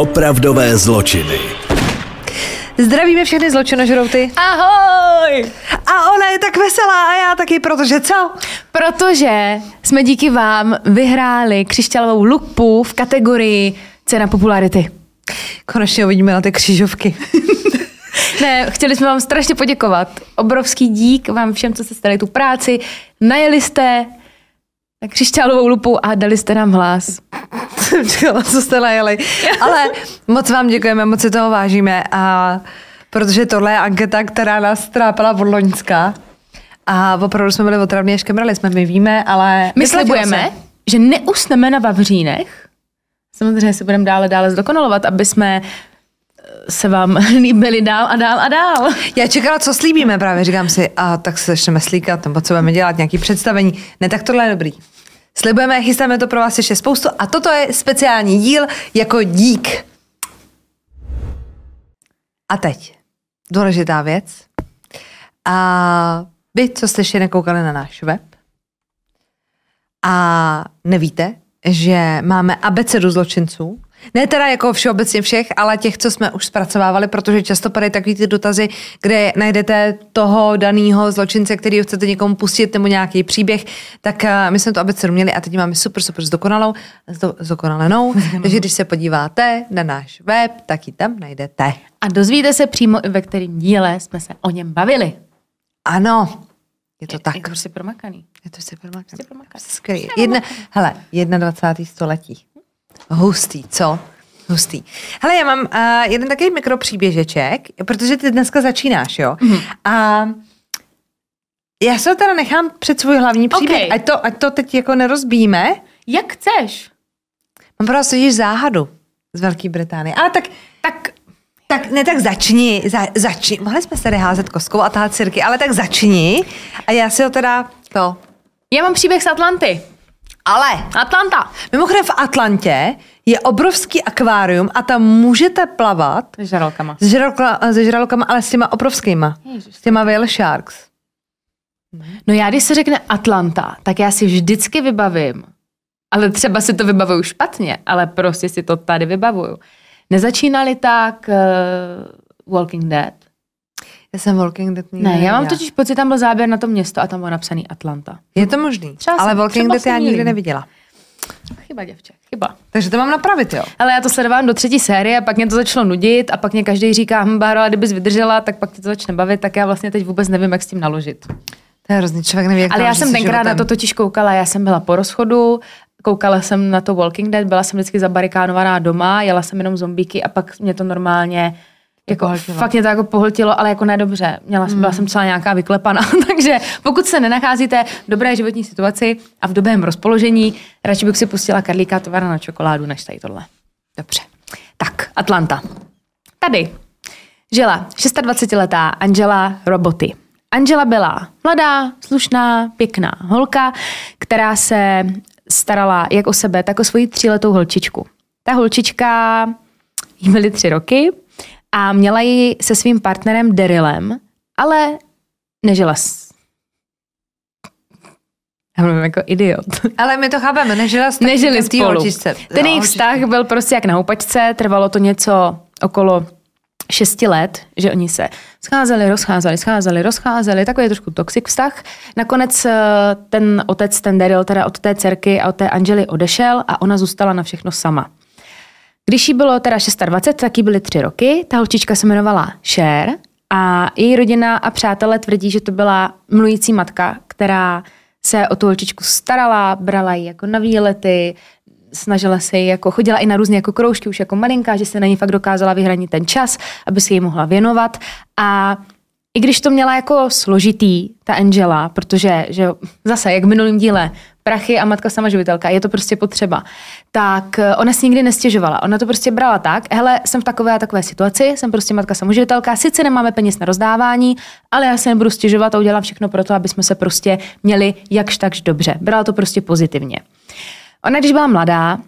Opravdové zločiny. Zdravíme všechny zločinožrouty. Ahoj! A ona je tak veselá a já taky, protože co? Protože jsme díky vám vyhráli křišťálovou lupu v kategorii cena popularity. Konečně uvidíme na ty křížovky. Ne, chtěli jsme vám strašně poděkovat. Obrovský dík vám všem, co jste stali tu práci. Najeli jste na křišťálovou lupu a dali jste nám hlas. Čekala, co jste najeli. Ale moc vám děkujeme, moc si toho vážíme. A protože tohle je anketa, která nás trápila od Loňska. A opravdu jsme byli otravní, až kemrali jsme, my víme, ale... My slibujeme, se. že neusneme na Vavřínech. Samozřejmě se budeme dále, dále zdokonalovat, aby jsme se vám líbili dál a dál a dál. Já čekala, co slíbíme právě, říkám si, a tak se začneme slíkat, nebo co budeme dělat, nějaký představení. Ne, tak tohle je dobrý. Slibujeme, chystáme to pro vás ještě spoustu a toto je speciální díl jako dík. A teď, důležitá věc. A vy, co jste ještě nekoukali na náš web a nevíte, že máme abecedu zločinců, ne teda jako všeobecně všech, ale těch, co jsme už zpracovávali, protože často padají takový ty dotazy, kde najdete toho daného zločince, který chcete někomu pustit nebo nějaký příběh, tak eh, my jsme to abecedu měli a teď máme super, super zdokonalou, zdo, zdokonalenou. Takže když se podíváte na náš web, tak ji tam najdete. A dozvíte se přímo, i ve kterém díle jsme se o něm bavili. Ano, je to tak. Je to prostě promakaný. Je to super Prostě promakaný. Skvělý. Jedna, hele, 21. století. Hustý, co? Hustý. Hele, já mám uh, jeden takový mikropříběžeček, protože ty dneska začínáš, jo? Mm-hmm. A já se ho teda nechám před svůj hlavní příběh, Ok. ať, to, ať to teď jako nerozbíme. Jak chceš? Mám pro vás záhadu z Velké Británie. Ale tak, Tak tak ne, tak začni, za, začni. Mohli jsme se tady házet kostkou a tahat cirky, ale tak začni a já si ho teda, to. já mám příběh z Atlanty. Ale Atlanta. Mimochodem v Atlantě je obrovský akvárium a tam můžete plavat S žralokama. s žralokla, se žralokama, ale s těma obrovskýma. Ježiš. S těma whale sharks. No já, když se řekne Atlanta, tak já si vždycky vybavím, ale třeba si to vybavuju špatně, ale prostě si to tady vybavuju. Nezačínali tak uh, Walking Dead? Já jsem Walking Dead nikdy Ne, já mám totiž pocit, tam byl záběr na to město a tam bylo napsaný Atlanta. Je to možný, Třeba ale Walking třeba Dead já nikdy neviděla. Chyba, děvče, chyba. Takže to mám napravit, jo. Ale já to sledovám do třetí série a pak mě to začalo nudit a pak mě každý říká, hm, Báro, ale kdybys vydržela, tak pak tě to začne bavit, tak já vlastně teď vůbec nevím, jak s tím naložit. To je hrozný, člověk neví, jak Ale já jsem se tenkrát na životem. to totiž koukala, já jsem byla po rozchodu, koukala jsem na to Walking Dead, byla jsem vždycky zabarikánovaná doma, jela jsem jenom zombíky a pak mě to normálně jako, pohltilo. fakt mě to jako pohltilo, ale jako nedobře. Měla jsem, byla jsem celá nějaká vyklepaná, takže pokud se nenacházíte v dobré životní situaci a v dobrém rozpoložení, radši bych si pustila Karlíka tovara na čokoládu, než tady tohle. Dobře. Tak, Atlanta. Tady žila 26-letá Angela Roboty. Angela byla mladá, slušná, pěkná holka, která se starala jak o sebe, tak o svoji tříletou holčičku. Ta holčička, jí byly tři roky a měla ji se svým partnerem Darylem, ale nežila s... Já mluvím jako idiot. Ale my to chápeme, nežila jste Nežili spolu. holčičce. Ten jejich vztah byl prostě jak na houpačce, trvalo to něco okolo šesti let, že oni se scházeli, rozcházeli, scházeli, rozcházeli, takový trošku toxic vztah. Nakonec eh, ten otec, ten Daryl, teda od té dcerky a od té Angely odešel a ona zůstala na všechno sama. Když jí bylo teda 26, tak jí byly tři roky, ta holčička se jmenovala Cher a její rodina a přátelé tvrdí, že to byla mluvící matka, která se o tu holčičku starala, brala ji jako na výlety, snažila se jí, jako chodila i na různé jako kroužky už jako malinká, že se na ní fakt dokázala vyhranit ten čas, aby se jí mohla věnovat. A i když to měla jako složitý, ta Angela, protože že zase, jak v minulém díle, prachy a matka samoživitelka, je to prostě potřeba, tak eh, ona si nikdy nestěžovala. Ona to prostě brala tak, hele, jsem v takové a takové situaci, jsem prostě matka samoživitelka, sice nemáme peněz na rozdávání, ale já se nebudu stěžovat a udělám všechno pro to, aby jsme se prostě měli jakž takž dobře. Brala to prostě pozitivně. Ona, když byla mladá,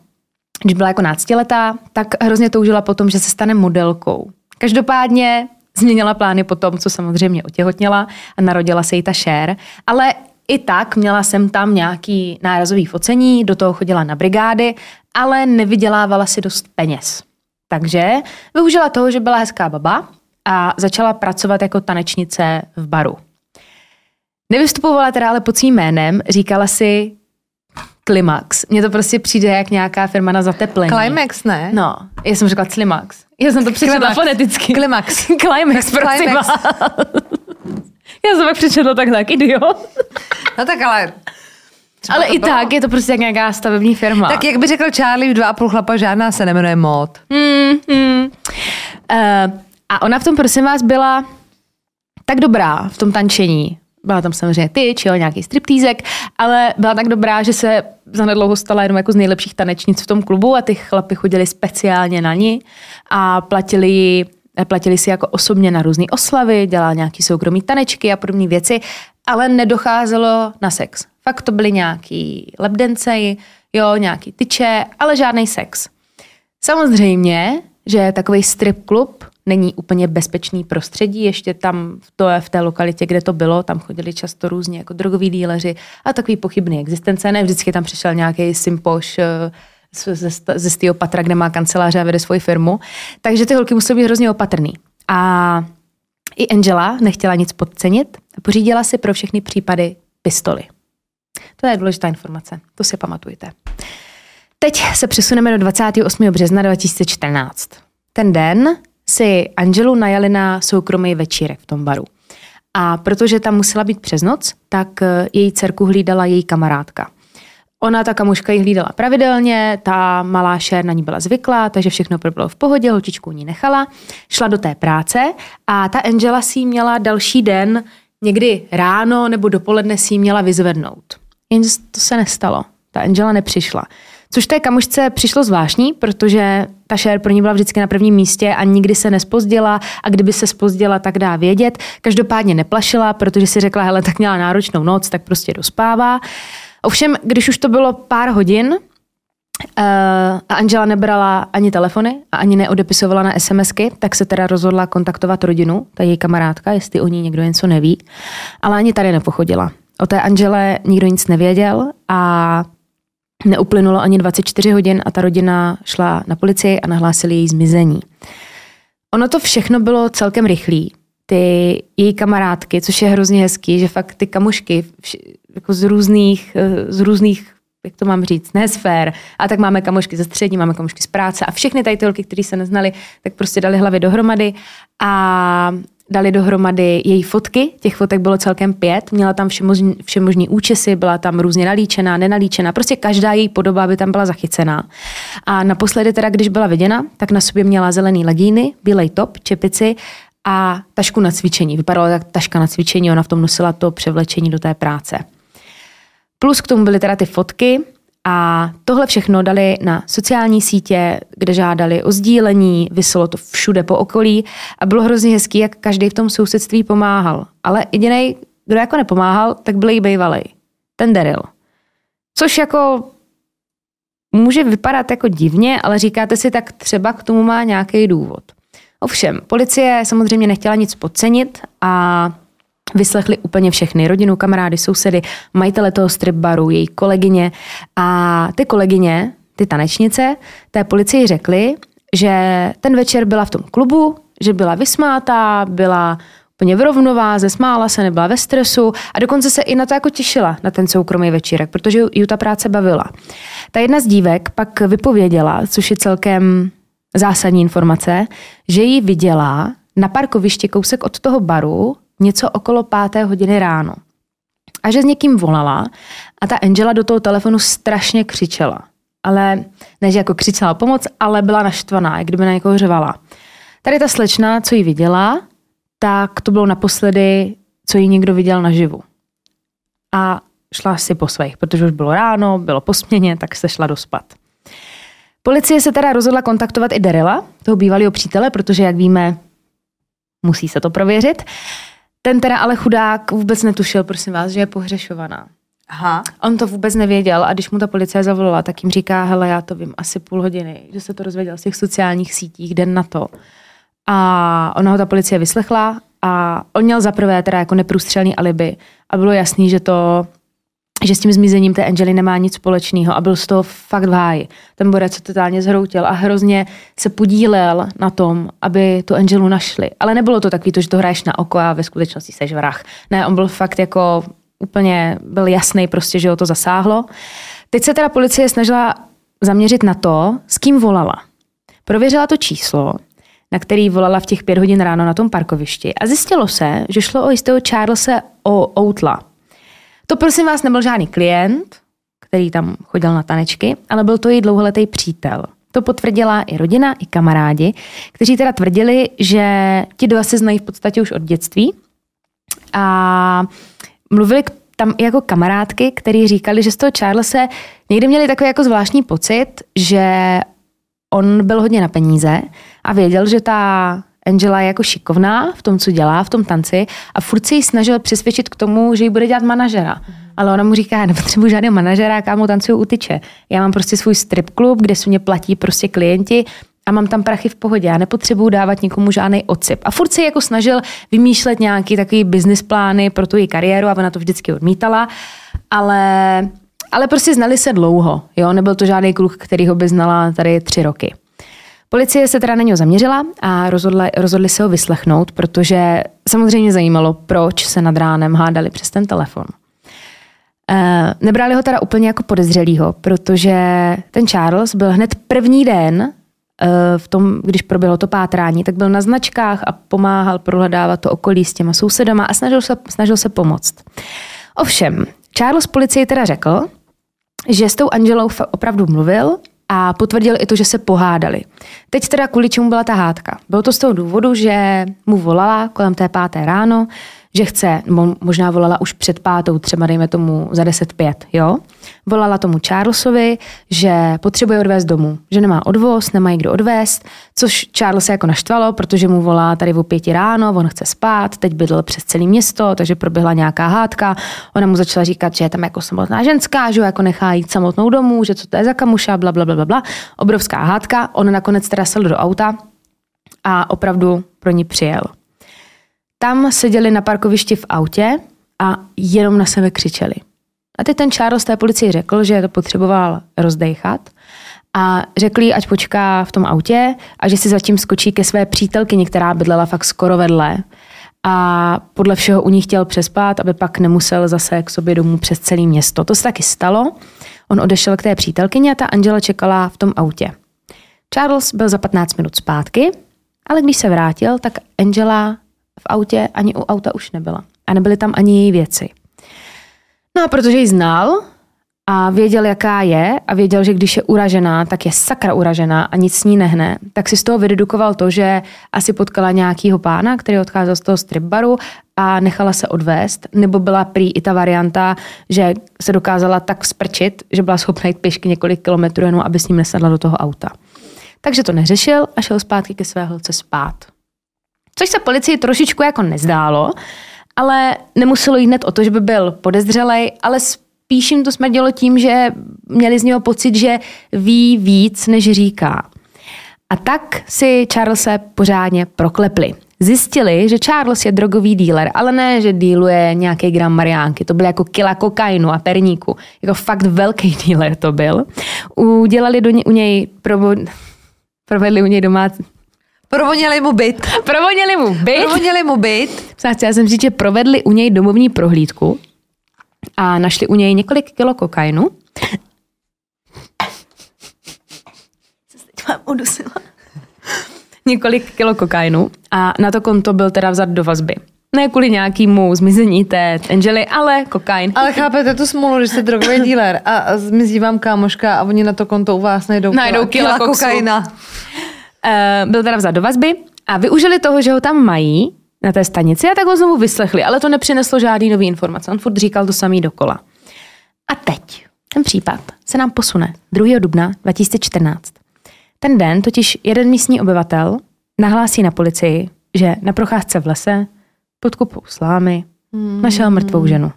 když byla jako náctiletá, tak hrozně toužila po tom, že se stane modelkou. Každopádně změnila plány po tom, co samozřejmě otěhotněla a narodila se jí ta Cher, ale i tak měla jsem tam nějaký nárazový focení, do toho chodila na brigády, ale nevydělávala si dost peněz. Takže využila toho, že byla hezká baba a začala pracovat jako tanečnice v baru. Nevystupovala teda ale pod svým jménem, říkala si Klimax. Mně to prostě přijde jak nějaká firma na zateplení. Climax, ne? No, já jsem řekla Slimax. Já jsem to přečetla foneticky. Klimax. Climax, prosím Climax. Já jsem pak přečetla tak tak, idiot. No tak ale... Ale i bylo. tak je to prostě jak nějaká stavební firma. Tak jak by řekl Charlie v dva a půl chlapa, žádná se nemenuje mod. Mm, mm. Uh, a ona v tom, prosím vás, byla tak dobrá v tom tančení. Byla tam samozřejmě tyč, jo, nějaký striptýzek, ale byla tak dobrá, že se zanedlouho stala jenom jako z nejlepších tanečnic v tom klubu a ty chlapy chodili speciálně na ní a platili ji platili si jako osobně na různé oslavy, dělala nějaký soukromý tanečky a podobné věci, ale nedocházelo na sex. Fakt to byly nějaký lepdence, jo, nějaký tyče, ale žádný sex. Samozřejmě, že takový strip klub není úplně bezpečný prostředí, ještě tam v, to, v té lokalitě, kde to bylo, tam chodili často různě jako drogoví díleři a takový pochybný existence. Ne vždycky tam přišel nějaký simpoš eh, ze, stého patra, kde má kanceláře a vede svoji firmu. Takže ty holky musely být hrozně opatrný. A i Angela nechtěla nic podcenit a pořídila si pro všechny případy pistoli. To je důležitá informace, to si pamatujte. Teď se přesuneme do 28. března 2014. Ten den si Angelu najali na soukromý večírek v tom baru. A protože tam musela být přes noc, tak eh, její dcerku hlídala její kamarádka. Ona, ta kamuška, ji hlídala pravidelně, ta malá šér na ní byla zvyklá, takže všechno bylo v pohodě, holčičku ní nechala, šla do té práce a ta Angela si měla další den, někdy ráno nebo dopoledne si ji měla vyzvednout. Jenže to se nestalo. Ta Angela nepřišla. Což té kamušce přišlo zvláštní, protože ta šér pro ní byla vždycky na prvním místě a nikdy se nespozdila a kdyby se spozdila, tak dá vědět. Každopádně neplašila, protože si řekla, hele, tak měla náročnou noc, tak prostě dospává. Ovšem, když už to bylo pár hodin, Uh, a Angela nebrala ani telefony a ani neodepisovala na SMSky, tak se teda rozhodla kontaktovat rodinu, ta její kamarádka, jestli o ní někdo něco neví, ale ani tady nepochodila. O té Angele nikdo nic nevěděl a neuplynulo ani 24 hodin a ta rodina šla na policii a nahlásili její zmizení. Ono to všechno bylo celkem rychlý. Ty její kamarádky, což je hrozně hezký, že fakt ty kamušky jako z různých, eh, z různých jak to mám říct, ne sfér. A tak máme kamošky ze střední, máme kamošky z práce a všechny tady ty holky, které se neznali, tak prostě dali hlavy dohromady a dali dohromady její fotky. Těch fotek bylo celkem pět. Měla tam všemožný, všemožný účesy, byla tam různě nalíčená, nenalíčená. Prostě každá její podoba by tam byla zachycená. A naposledy teda, když byla viděna, tak na sobě měla zelený legíny, bílej top, čepici a tašku na cvičení. Vypadala tak taška na cvičení, ona v tom nosila to převlečení do té práce. Plus k tomu byly teda ty fotky a tohle všechno dali na sociální sítě, kde žádali o sdílení, vyselo to všude po okolí a bylo hrozně hezký, jak každý v tom sousedství pomáhal. Ale jediný, kdo jako nepomáhal, tak byl jí bývalej. Ten Daryl. Což jako může vypadat jako divně, ale říkáte si, tak třeba k tomu má nějaký důvod. Ovšem, policie samozřejmě nechtěla nic podcenit a Vyslechli úplně všechny, rodinu, kamarády, sousedy, majitele toho strip baru, její kolegyně a ty kolegyně, ty tanečnice, té policii řekli, že ten večer byla v tom klubu, že byla vysmátá, byla úplně v rovnováze, smála se, nebyla ve stresu a dokonce se i na to jako těšila, na ten soukromý večírek, protože ju ta práce bavila. Ta jedna z dívek pak vypověděla, což je celkem zásadní informace, že ji viděla na parkovišti kousek od toho baru něco okolo páté hodiny ráno. A že s někým volala a ta Angela do toho telefonu strašně křičela. Ale ne, že jako křičela pomoc, ale byla naštvaná, jak kdyby na někoho řvala. Tady ta slečna, co ji viděla, tak to bylo naposledy, co ji někdo viděl naživu. A šla si po svých, protože už bylo ráno, bylo po směně, tak se šla dospat. Policie se teda rozhodla kontaktovat i Daryla, toho bývalého přítele, protože, jak víme, musí se to prověřit. Ten teda ale chudák vůbec netušil, prosím vás, že je pohřešovaná. Aha. On to vůbec nevěděl a když mu ta policie zavolala, tak jim říká, hele, já to vím asi půl hodiny, že se to rozvěděl z těch sociálních sítích den na to. A ona ho ta policie vyslechla a on měl zaprvé teda jako neprůstřelný alibi a bylo jasný, že to že s tím zmizením té Angely nemá nic společného a byl z toho fakt v háji. Ten borec se totálně zhroutil a hrozně se podílel na tom, aby tu Angelu našli. Ale nebylo to takový to, že to hraješ na oko a ve skutečnosti seš vrah. Ne, on byl fakt jako úplně, byl jasný prostě, že ho to zasáhlo. Teď se teda policie snažila zaměřit na to, s kým volala. Prověřila to číslo, na který volala v těch pět hodin ráno na tom parkovišti a zjistilo se, že šlo o jistého Charlesa o Outla. To prosím vás nebyl žádný klient, který tam chodil na tanečky, ale byl to její dlouholetý přítel. To potvrdila i rodina, i kamarádi, kteří teda tvrdili, že ti dva se znají v podstatě už od dětství a mluvili tam jako kamarádky, který říkali, že z toho Charlesa někdy měli takový jako zvláštní pocit, že on byl hodně na peníze a věděl, že ta Angela je jako šikovná v tom, co dělá, v tom tanci a furt se jí snažil přesvědčit k tomu, že jí bude dělat manažera. Ale ona mu říká, já nepotřebuji žádného manažera, kámo tancuju u tyče. Já mám prostě svůj strip klub, kde se mě platí prostě klienti a mám tam prachy v pohodě. Já nepotřebuju dávat nikomu žádný ocip. A furt se jako snažil vymýšlet nějaký takový business plány pro tu její kariéru a ona to vždycky odmítala. Ale, ale prostě znali se dlouho. Jo? Nebyl to žádný kluk, který ho by znala tady tři roky. Policie se teda na něho zaměřila a rozhodli, rozhodli se ho vyslechnout, protože samozřejmě zajímalo, proč se nad ránem hádali přes ten telefon. E, nebrali ho teda úplně jako podezřelýho, protože ten Charles byl hned první den Eh, v tom, když proběhlo to pátrání, tak byl na značkách a pomáhal prohledávat to okolí s těma sousedama a snažil se, snažil se pomoct. Ovšem, Charles policii teda řekl, že s tou Angelou opravdu mluvil a potvrdil i to, že se pohádali. Teď teda kvůli čemu byla ta hádka. Bylo to z toho důvodu, že mu volala kolem té páté ráno, že chce, možná volala už před pátou, třeba dejme tomu za 10.5, jo. Volala tomu Charlesovi, že potřebuje odvést domů, že nemá odvoz, nemá kdo odvést, což Charles se jako naštvalo, protože mu volá tady o pěti ráno, on chce spát, teď bydl přes celé město, takže proběhla nějaká hádka. Ona mu začala říkat, že je tam jako samotná ženská, že jako nechá jít samotnou domů, že co to je za kamuša, bla, bla, bla, bla, bla. Obrovská hádka. On nakonec teda sel do auta a opravdu pro ní přijel. Tam seděli na parkovišti v autě a jenom na sebe křičeli. A teď ten Charles té policii řekl, že to potřeboval rozdejchat a řekl jí, ať počká v tom autě a že si zatím skočí ke své přítelkyni, která bydlela fakt skoro vedle. A podle všeho u ní chtěl přespat, aby pak nemusel zase k sobě domů přes celé město. To se taky stalo. On odešel k té přítelkyni a ta Angela čekala v tom autě. Charles byl za 15 minut zpátky, ale když se vrátil, tak Angela v autě ani u auta už nebyla. A nebyly tam ani její věci. No a protože ji znal a věděl, jaká je a věděl, že když je uražená, tak je sakra uražená a nic s ní nehne, tak si z toho vydedukoval to, že asi potkala nějakýho pána, který odcházel z toho strip baru a nechala se odvést, nebo byla prý i ta varianta, že se dokázala tak sprčit, že byla schopna jít pěšky několik kilometrů jenom, aby s ním nesedla do toho auta. Takže to neřešil a šel zpátky ke své holce spát. Což se policii trošičku jako nezdálo, ale nemuselo jít hned o to, že by byl podezřelej, ale spíš jim to smrdělo tím, že měli z něho pocit, že ví víc, než říká. A tak si Charlesa pořádně proklepli. Zjistili, že Charles je drogový díler, ale ne, že díluje nějaký gram mariánky. To byl jako kila kokainu a perníku. Jako fakt velký díler to byl. Udělali do ně, u něj provo, provedli u něj domácí, Provoněli mu byt. Provoněli mu byt. Provoněli mu byt. Já jsem říct, že provedli u něj domovní prohlídku a našli u něj několik kilo kokainu. Co se teď mám udusila? několik kilo kokainu a na to konto byl teda vzat do vazby. Ne kvůli nějakému zmizení té Angely, ale kokain. Ale chápete tu smolu, že jste drogový dealer a zmizí vám kámoška a oni na to konto u vás najdou, najdou kila, kila kokaina. Uh, byl teda vzat do vazby a využili toho, že ho tam mají na té stanici a tak ho znovu vyslechli, ale to nepřineslo žádný nový informace. On furt říkal to samý dokola. A teď ten případ se nám posune 2. dubna 2014. Ten den totiž jeden místní obyvatel nahlásí na policii, že na procházce v lese pod kupou slámy našel mrtvou ženu.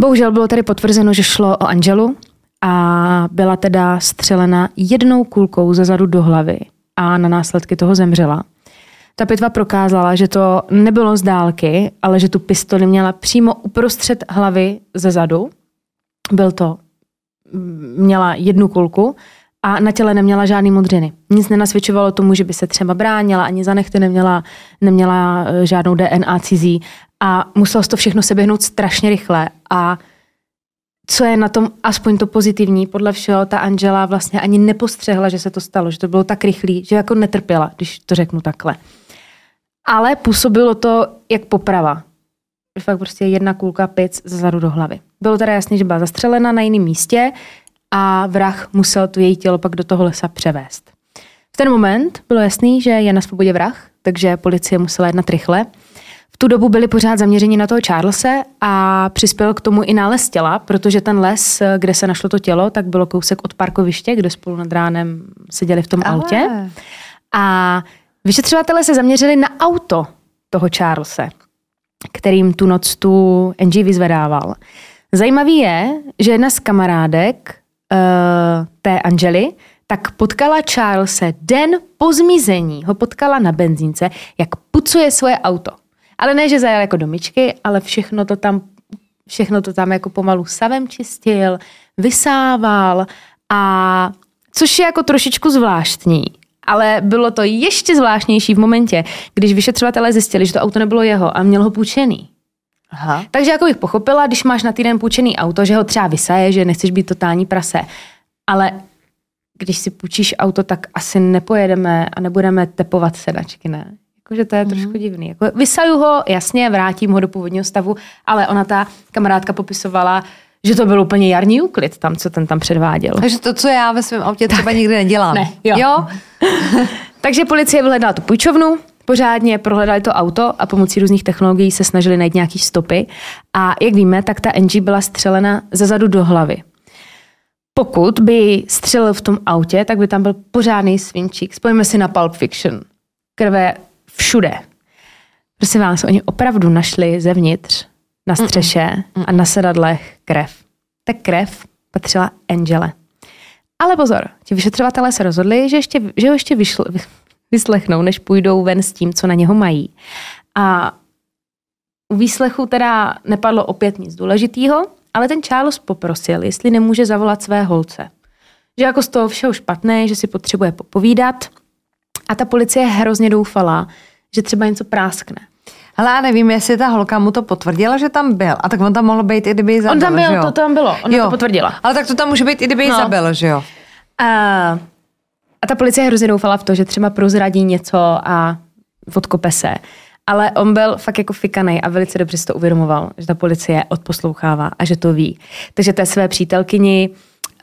Bohužel bylo tedy potvrzeno, že šlo o Angelu a byla teda střelena jednou kulkou ze zadu do hlavy a na následky toho zemřela. Ta pitva prokázala, že to nebylo z dálky, ale že tu pistoli měla přímo uprostřed hlavy ze zadu Byl to, měla jednu kulku a na těle neměla žádný modřiny. Nic nenasvědčovalo tomu, že by se třeba bránila, ani za nechty neměla, neměla eh, žádnou DNA cizí a muselo se to všechno seběhnout strašně rychle a co je na tom aspoň to pozitivní, podle všeho ta Angela vlastně ani nepostřehla, že se to stalo, že to bylo tak rychlý, že jako netrpěla, když to řeknu takhle. Ale působilo to jak poprava. Fakt prostě jedna kulka pic zezadu do hlavy. Bylo teda jasné, že byla zastřelena na jiném místě a vrah musel tu její tělo pak do toho lesa převést. V ten moment bylo jasný, že je na svobodě vrah, takže policie musela jednat rychle. V tu dobu byli pořád zaměřeni na toho Charlese a přispěl k tomu i nález těla, protože ten les, kde se našlo to tělo, tak bylo kousek od parkoviště, kde spolu nad ránem seděli v tom Ale. autě. A vyšetřovatelé se zaměřili na auto toho Charlese, kterým tu noc tu Angie vyzvedával. Zajímavý je, že jedna z kamarádek uh, té Angely tak potkala Charlese den po zmizení. Ho potkala na benzínce, jak pucuje svoje auto. Ale ne, že zajel jako domičky, ale všechno to tam, všechno to tam jako pomalu savem čistil, vysával a což je jako trošičku zvláštní. Ale bylo to ještě zvláštnější v momentě, když vyšetřovatelé zjistili, že to auto nebylo jeho a měl ho půjčený. Aha. Takže jako bych pochopila, když máš na týden půjčený auto, že ho třeba vysaje, že nechceš být totální prase. Ale když si půjčíš auto, tak asi nepojedeme a nebudeme tepovat sedačky, ne? Jakože to je mm. trošku divný. Jako, vysaju ho, jasně, vrátím ho do původního stavu, ale ona ta kamarádka popisovala, že to byl úplně jarní úklid tam, co ten tam předváděl. Takže to, co já ve svém autě třeba tak. nikdy nedělám. Ne, jo. jo? Takže policie vyhledala tu půjčovnu, pořádně prohledali to auto a pomocí různých technologií se snažili najít nějaký stopy. A jak víme, tak ta NG byla střelena ze zadu do hlavy. Pokud by střelil v tom autě, tak by tam byl pořádný svinčík. Spojíme si na Pulp Fiction. Krve všude. Prosím vás, oni opravdu našli zevnitř na střeše Mm-mm. a na sedadlech krev. Ta krev patřila Angele. Ale pozor, ti vyšetřovatelé se rozhodli, že, ještě, že ho ještě vyšlo, vyslechnou, než půjdou ven s tím, co na něho mají. A u výslechu teda nepadlo opět nic důležitého, ale ten Charles poprosil, jestli nemůže zavolat své holce. Že jako z toho všeho špatné, že si potřebuje popovídat. A ta policie hrozně doufala, že třeba něco práskne. Ale já nevím, jestli ta holka mu to potvrdila, že tam byl. A tak on tam mohl být, i kdyby ji zabil, On tam byl, že jo? to tam bylo, on to potvrdila. Ale tak to tam může být, i kdyby ji no. zabil, že jo? A, a ta policie hrozně doufala v to, že třeba prozradí něco a odkope se. Ale on byl fakt jako fikanej a velice dobře si to uvědomoval, že ta policie odposlouchává a že to ví. Takže té své přítelkyni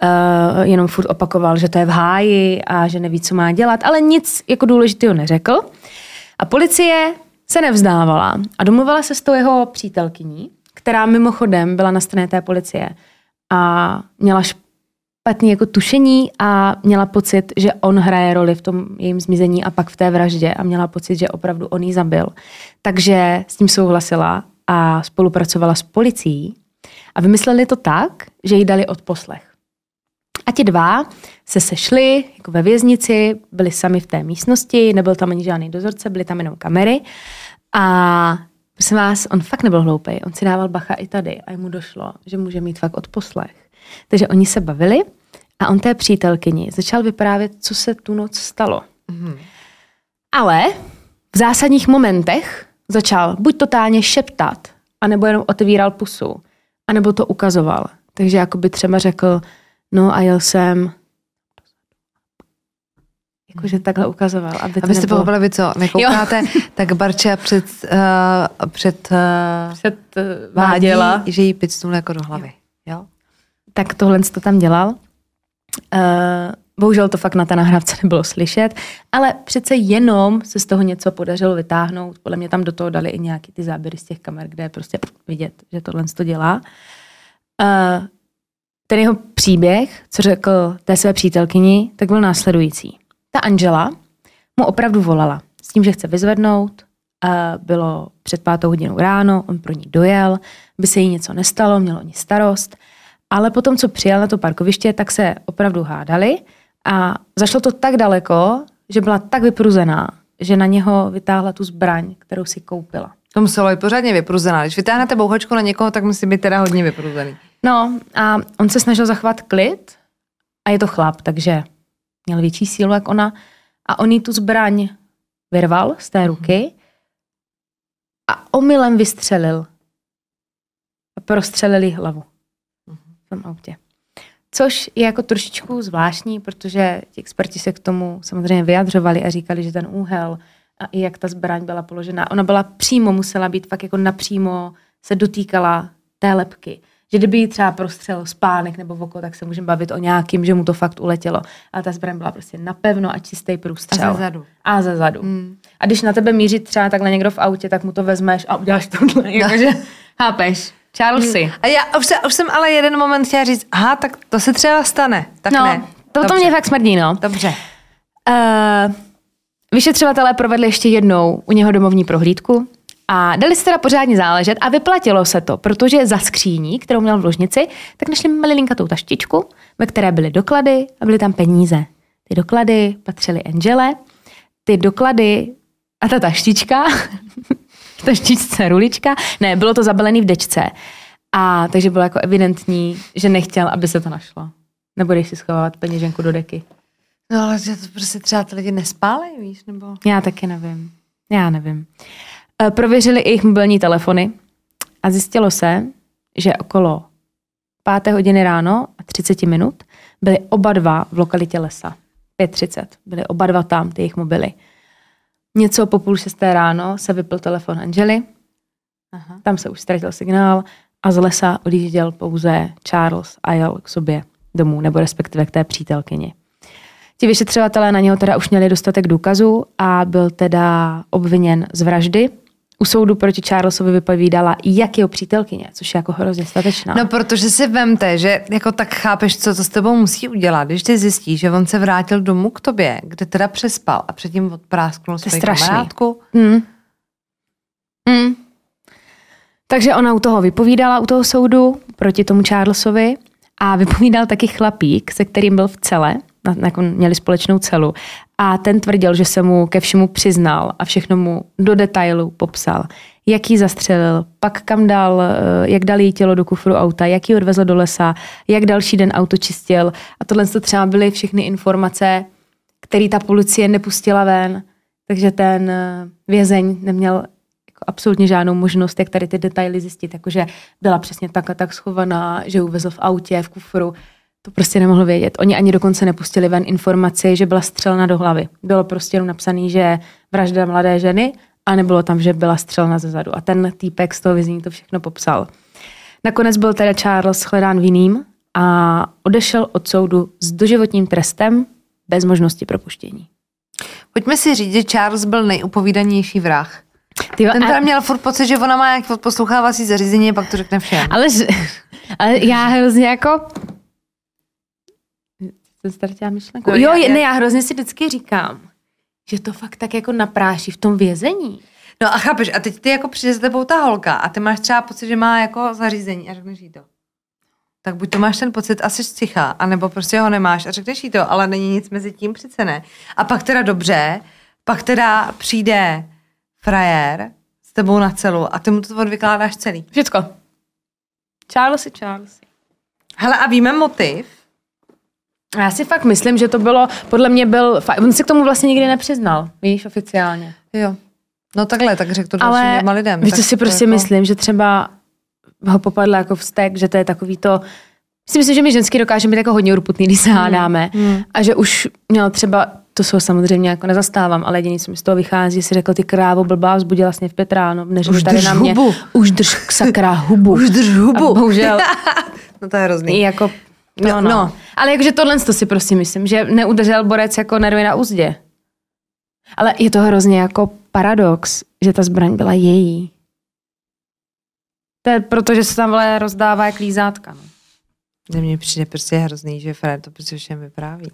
uh, jenom furt opakoval, že to je v háji a že neví, co má dělat, ale nic jako důležitého neřekl. A policie se nevzdávala a domluvila se s tou jeho přítelkyní, která mimochodem byla na straně té policie a měla špatný jako tušení a měla pocit, že on hraje roli v tom jejím zmizení a pak v té vraždě a měla pocit, že opravdu on ji zabil. Takže s tím souhlasila a spolupracovala s policií a vymysleli to tak, že jí dali odposlech. A ti dva se sešli jako ve věznici, byli sami v té místnosti, nebyl tam ani žádný dozorce, byly tam jenom kamery. A prosím vás, on fakt nebyl hloupý, on si dával bacha i tady a mu došlo, že může mít fakt odposlech. Takže oni se bavili a on té přítelkyni začal vyprávět, co se tu noc stalo. Mm-hmm. Ale v zásadních momentech začal buď totálně šeptat, anebo jenom otevíral pusu, anebo to ukazoval. Takže jako by třeba řekl, no a jel jsem Jakože takhle ukazoval. Aby to Abyste nebylo... pochopili, vy co nekoukáte, jo. tak Barča před, uh, před, uh, před uh, váděla. Vádí, že jí picnul jako do hlavy. Jo. jo? Tak tohle to tam dělal. Uh, bohužel to fakt na té nahrávce nebylo slyšet, ale přece jenom se z toho něco podařilo vytáhnout. Podle mě tam do toho dali i nějaký ty záběry z těch kamer, kde je prostě vidět, že tohle to dělá. Uh, ten jeho příběh, co řekl té své přítelkyni, tak byl následující. Ta Angela mu opravdu volala s tím, že chce vyzvednout. Bylo před pátou hodinou ráno, on pro ní dojel, by se jí něco nestalo, měl o ní starost. Ale potom, co přijel na to parkoviště, tak se opravdu hádali a zašlo to tak daleko, že byla tak vypruzená, že na něho vytáhla tu zbraň, kterou si koupila. To muselo být pořádně vypruzená. Když vytáhnete bouchačku na někoho, tak musí být teda hodně vypruzený. No a on se snažil zachovat klid a je to chlap, takže měl větší sílu jak ona a on jí tu zbraň vyrval z té ruky a omylem vystřelil. A prostřelil jí hlavu v tom autě. Což je jako trošičku zvláštní, protože ti experti se k tomu samozřejmě vyjadřovali a říkali, že ten úhel a i jak ta zbraň byla položená, ona byla přímo, musela být fakt jako napřímo, se dotýkala té lepky. Že kdyby jí třeba prostřel spánek nebo v oko, tak se můžeme bavit o nějakým, že mu to fakt uletělo. Ale ta zbraň byla prostě napevno a čistý průstřel. A zezadu. A ze zadu. Hmm. A když na tebe míří třeba takhle někdo v autě, tak mu to vezmeš a uděláš tohle. No. Jakože, chápeš? Charlesy. A já už, už jsem ale jeden moment chtěla říct, aha, tak to se třeba stane. Tak No, ne. to, to mě fakt smrdí, no. Dobře. Uh, vyšetřovatelé provedli ještě jednou u něho domovní prohlídku a dali se teda pořádně záležet a vyplatilo se to, protože za skříní, kterou měl v ložnici, tak našli malinkatou taštičku, ve které byly doklady a byly tam peníze. Ty doklady patřily Angele, ty doklady a ta taštička, taštičce rulička, ne, bylo to zabalený v dečce. A takže bylo jako evidentní, že nechtěl, aby se to našlo. Nebudeš si schovávat peněženku do deky. No ale že to prostě třeba ty lidi nespálejí, víš, nebo... Já taky nevím. Já nevím. E, Prověřili i jejich mobilní telefony a zjistilo se, že okolo páté hodiny ráno a 30 minut byli oba dva v lokalitě lesa. 5.30. Byli oba dva tam, ty jejich mobily. Něco po půl šesté ráno se vypl telefon Angely, Aha. tam se už ztratil signál a z lesa odjížděl pouze Charles a jel k sobě domů, nebo respektive k té přítelkyni. Ti vyšetřovatelé na něho teda už měli dostatek důkazů a byl teda obviněn z vraždy. U soudu proti Charlesovi vypovídala jak jeho přítelkyně, což je jako hrozně statečná. No, protože si vemte, že jako tak chápeš, co to s tebou musí udělat, když ty zjistíš, že on se vrátil domů k tobě, kde teda přespal a předtím odprásknul To je svoji kamarádku. Hmm. Hmm. Takže ona u toho vypovídala, u toho soudu, proti tomu Charlesovi a vypovídal taky chlapík, se kterým byl v cele, na- jako měli společnou celu. A ten tvrdil, že se mu ke všemu přiznal a všechno mu do detailu popsal. Jak ji zastřelil, pak kam dal, eh, jak dal její tělo do kufru auta, jak ji odvezl do lesa, jak další den auto čistil. A tohle to třeba byly všechny informace, které ta policie nepustila ven. Takže ten eh, vězeň neměl jako absolutně žádnou možnost, jak tady ty detaily zjistit. Jakože byla přesně tak a tak schovaná, že uvezl v autě, v kufru. To prostě nemohl vědět. Oni ani dokonce nepustili ven informaci, že byla střelna do hlavy. Bylo prostě jenom napsané, že vražda mladé ženy a nebylo tam, že byla střelna ze zadu. A ten týpek z toho vězení to všechno popsal. Nakonec byl teda Charles shledán vinným a odešel od soudu s doživotním trestem bez možnosti propuštění. Pojďme si říct, že Charles byl nejupovídanější vrah. Ty, Ten a, teda měl furt pocit, že ona má nějaké poslouchávací zařízení a pak to řekne všem. ale, ale já hrozně jako... Jsem ztratila myšlenku. No, jo, já- ne, já hrozně si vždycky říkám, že to fakt tak jako napráší v tom vězení. No a chápeš, a teď ty jako přijde za tebou ta holka a ty máš třeba pocit, že má jako zařízení a řekneš jí to. Tak buď to máš ten pocit asi sticha, anebo prostě ho nemáš a řekneš jí to, ale není nic mezi tím přece ne. A pak teda dobře, pak teda přijde frajer s tebou na celu a ty mu to odvykládáš celý. Všecko. Charlesy, Charlesy. Hele a víme motiv? Já si fakt myslím, že to bylo, podle mě byl, on se k tomu vlastně nikdy nepřiznal, víš, oficiálně. Jo. No takhle, tak řekl to dalším Ale dvěma lidem. víš, co si prostě jako... myslím, že třeba ho popadla jako vztek, že to je takový to, si myslím, že my ženský dokážeme být jako hodně urputný, když se hádáme. hmm. A že už měl třeba, to ho samozřejmě jako nezastávám, ale jediný, co mi z toho vychází, si řekl, ty krávo blbá, vzbudila vlastně v pět ráno, neřeš Už tady drž na mě. hubu. Už drž sakra hubu. Už drž A hubu. bohužel, no to je hrozný. i jako, No, no, no. no. Ale jakože tohle to si prostě myslím, že neudržel borec jako nervy na úzdě. Ale je to hrozně jako paradox, že ta zbraň byla její. To je proto, že se tam vole rozdává jak lízátka. No. Ne, mně přijde prostě hrozný, že Fred to prostě všem vypráví.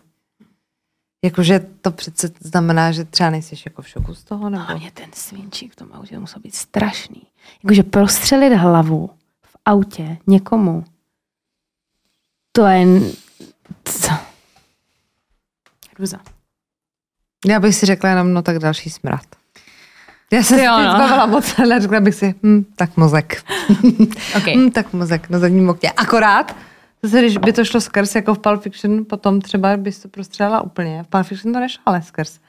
Jakože to přece znamená, že třeba nejsi jako v šoku z toho, nebo... Hlavně ten svinčík v tom autě musel být strašný. Jakože prostřelit hlavu v autě někomu, to je... Co? Hruza. Já bych si řekla jenom, no tak další smrad. Já jsem jo, no. zbavila moc, ale řekla bych si, hm, tak mozek. Okay. hm, tak mozek na zadním oktě. Akorát, zase, když by to šlo skrz jako v Pulp Fiction, potom třeba bys to prostřelila úplně. V Pulp Fiction to nešlo ale skrz.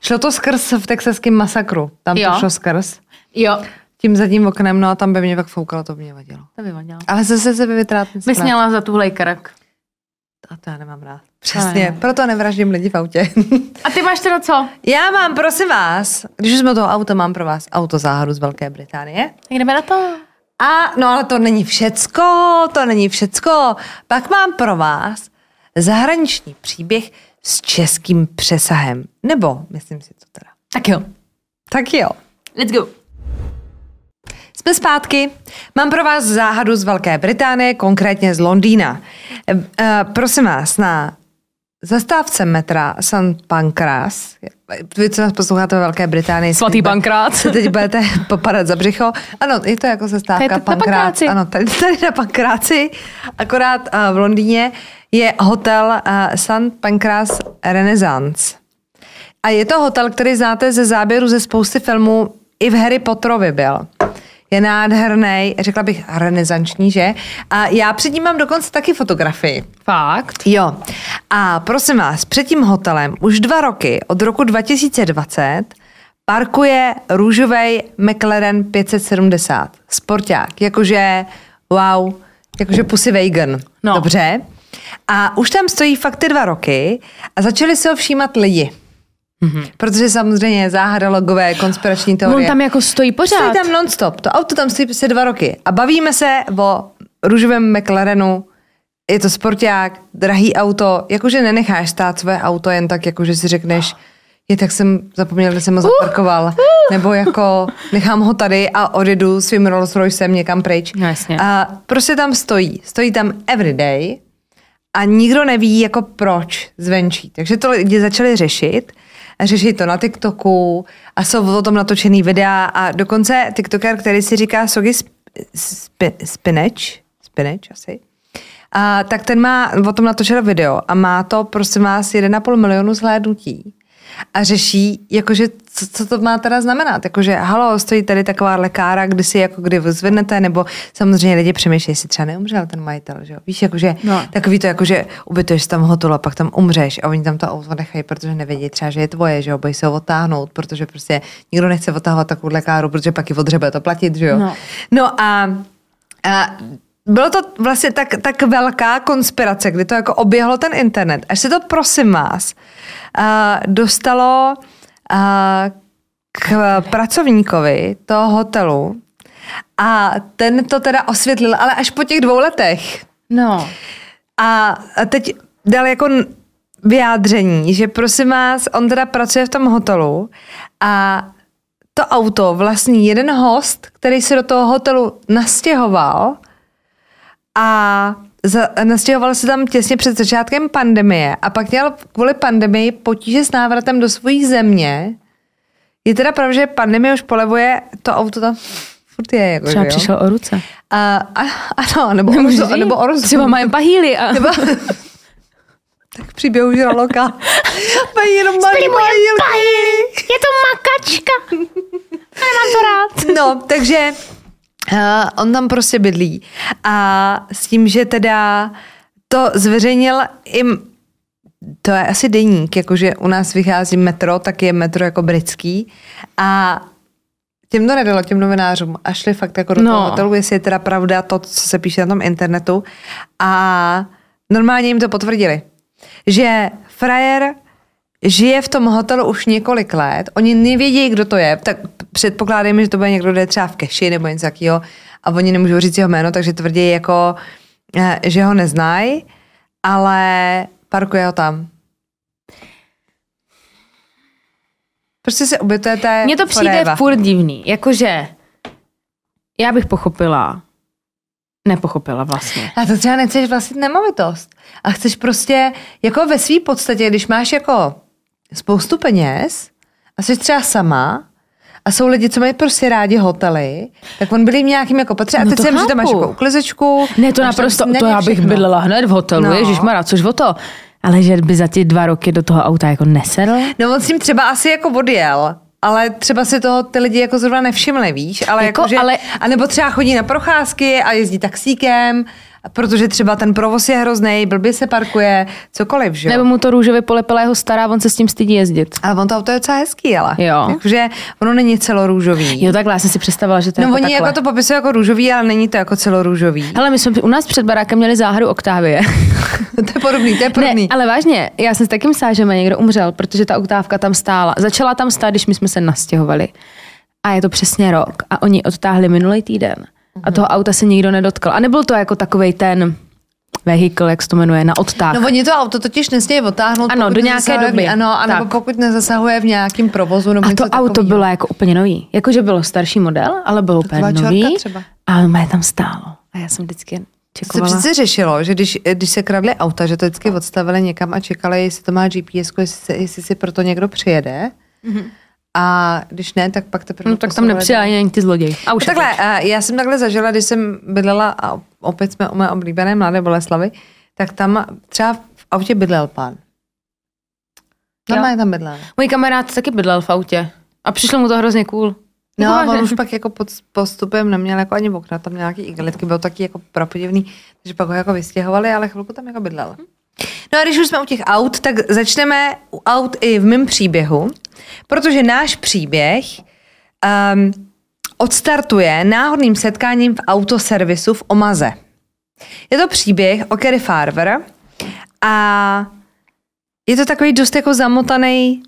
Šlo to skrz v texaském masakru. Tam Jo. to šlo skrz. Jo, Tím zadním oknem, no a tam by mě pak foukalo, to by mě vadilo. to by vadilo. Ale zase se by vytrát ten Bys měla za tuhle karak. A to já nemám rád. Přesně, ne. proto nevraždím lidi v autě. A ty máš teda co? já mám, prosím vás, když už jsme toho auto, mám pro vás auto záhadu z Velké Británie. Tak jdeme na to. A no ale to není všecko, to není všecko. Pak mám pro vás zahraniční příběh s českým přesahem. Nebo, myslím si to teda. Tak jo. Tak jo. Let's go. Jsme zpátky. Mám pro vás záhadu z Velké Británie, konkrétně z Londýna. E, e, prosím vás, na zastávce metra St. Pancras, vy, co nás posloucháte ve Velké Británii, Svatý Pankrát. se teď budete popadat za břicho. Ano, je to jako zastávka Pankrác. Pankráci. Ano, tady, tady na Pankráci, akorát uh, v Londýně je hotel uh, St. Pancras Renaissance. A je to hotel, který znáte ze záběru ze spousty filmů, i v Harry Potterovi byl. Je nádherný, řekla bych renesanční, že? A já před ním mám dokonce taky fotografii. Fakt. Jo. A prosím vás, před tím hotelem už dva roky, od roku 2020, parkuje růžový McLaren 570. Sporták. Jakože, wow, jakože Pussy Wagon. No. Dobře. A už tam stojí fakt ty dva roky a začali se ho všímat lidi. Mm-hmm. Protože samozřejmě záhada logové, konspirační teorie. On tam jako stojí pořád. Stojí tam nonstop. To auto tam stojí prostě dva roky. A bavíme se o růžovém McLarenu. Je to sporták, drahý auto. Jakože nenecháš stát své auto jen tak, jakože si řekneš, je tak jsem zapomněl, kde jsem ho zaparkoval. Nebo jako nechám ho tady a odjedu svým Rolls Roycem někam pryč. No jasně. A prostě tam stojí. Stojí tam everyday a nikdo neví jako proč zvenčí. Takže to lidi začali řešit řeší to na TikToku a jsou o tom natočený videa a dokonce TikToker, který si říká Sogi Sp- Spi- Spinach, Spinach asi, a, tak ten má o tom natočil video a má to, prosím vás, 1,5 milionu zhlédnutí. A řeší, jakože, co, co to má teda znamenat. Jakože, halo, stojí tady taková lekára, kdy si jako kdy vyzvednete, nebo samozřejmě lidi přemýšlejí, jestli třeba neumřel ten majitel, že jo. Víš, jakože No. takový to, jakože ubytuješ se tam hotelu a pak tam umřeš a oni tam to auto nechají, protože nevědí třeba, že je tvoje, že jo, bojí se ho odtáhnout, protože prostě nikdo nechce odtahovat takovou lékáru, protože pak ji odřebe to platit, že jo. No. no a, a bylo to vlastně tak, tak velká konspirace, kdy to jako oběhlo ten internet, až se to, prosím vás, a, dostalo a, k pracovníkovi toho hotelu a ten to teda osvětlil, ale až po těch dvou letech. No. A teď dal jako vyjádření, že prosím vás, on teda pracuje v tom hotelu a to auto vlastní jeden host, který se do toho hotelu nastěhoval a za, nastěhoval se tam těsně před začátkem pandemie a pak měl kvůli pandemii potíže s návratem do své země. Je teda pravda, že pandemie už polevuje, to auto tam furt je. Jako, Třeba že jo? přišel o ruce. A, a, ano, nebo o, Nemůžu říct. nebo o rozu. Třeba mají pahýly a... Nebo... tak příběhu žraloka. Mají jenom malý mahýlky. Je to makačka. Nemám to rád. No, takže uh, on tam prostě bydlí. A s tím, že teda to zveřejnil i to je asi deník, jakože u nás vychází metro, tak je metro jako britský. A těm to nedalo, těm novinářům. A šli fakt jako do No. toho hotelu, jestli je teda pravda to, co se píše na tom internetu. A normálně jim to potvrdili. Že frajer žije v tom hotelu už několik let, oni nevědí, kdo to je, tak předpokládáme, že to bude někdo, kdo je třeba v keši nebo něco takového a oni nemůžou říct jeho jméno, takže tvrdí jako, eh, že ho neznají, ale parkuje ho tam. Prostě se ubytujete Mně to přijde forever. furt divný. Jakože já bych pochopila, nepochopila vlastně. A to třeba nechceš vlastnit nemovitost. A chceš prostě, jako ve své podstatě, když máš jako spoustu peněz a jsi třeba sama a jsou lidi, co mají prostě rádi hotely, tak on byli v nějakým jako patře. A No teď to si že tam máš jako uklizečku. Ne, to naprosto, snídaně, to já bych bydlela hned v hotelu, No. no. ježišmarja, což o to. Ale že by za ty dva roky do toho auta jako nesedl? No on s tím třeba asi jako odjel. ale třeba si toho ty lidi jako zrovna nevšimli, víš, ale Jako, jako, že, ale- a nebo třeba chodí na procházky a jezdí taxíkem, protože třeba ten provoz je hrozný, blbě se parkuje, cokoliv, že jo? Nebo mu to růžově polepila jeho stará, on se s tím stydí jezdit. Ale on to auto je docela hezký, ale. Jo. Jakože ono není celorůžový. Jo, takhle, já jsem si představila, že to je no jako oni takhle. jako to popisují jako růžový, ale není to jako celorůžový. Hele, my jsme u nás před barákem měli záhadu Octavie. to je podobný, to je podobný. Ne, ale vážně, já jsem s takým sážem, někdo umřel, protože ta oktávka tam stála. Začala tam stát, když my jsme se nastěhovali. A je to přesně rok. A oni odtáhli minulý týden. A toho auta se nikdo nedotkl. A nebyl to jako takovej ten vehikl, jak se to jmenuje, na odtah. No oni to auto totiž nesmějí otáhnout. Ano, do nějaké nezasahuje v- doby. Ano, anebo Tak. pokud nezasahuje v nějakém provozu. Nebo a to auto takovýho. bylo jako úplně nový. Jakože bylo starší model, ale bylo úplně nový. třeba. A mě tam stálo. A já jsem vždycky To se přece řešilo, že když, když se kradly auta, že to vždycky odstavili někam a čekali, jestli to má GPS, jestli, se- jestli si proto někdo přijede. A když ne, tak pak teprve No tak tam nepřijeli ani ty zloději. A No už je takhle, a já jsem takhle zažila, když jsem bydlela a opět jsme u mé oblíbené Mladé Boleslavy, tak tam třeba v autě bydlel pán. Normálně tam bydlel. Můj kamarád taky bydlel v autě. A přišlo mu to hrozně cool. No a on už pak jako pod postupem neměl jako ani okna, tam nějaký igelitky, byl taky jako prapodivný, takže pak ho jako vystěhovali, ale chvilku tam jako bydlel. No a když už jsme u těch aut, tak začneme u aut i v mém příběhu, protože náš příběh um, odstartuje náhodným setkáním v autoservisu v Omaze. Je to příběh o Kerry Farver a je to takový dost jako zamotaný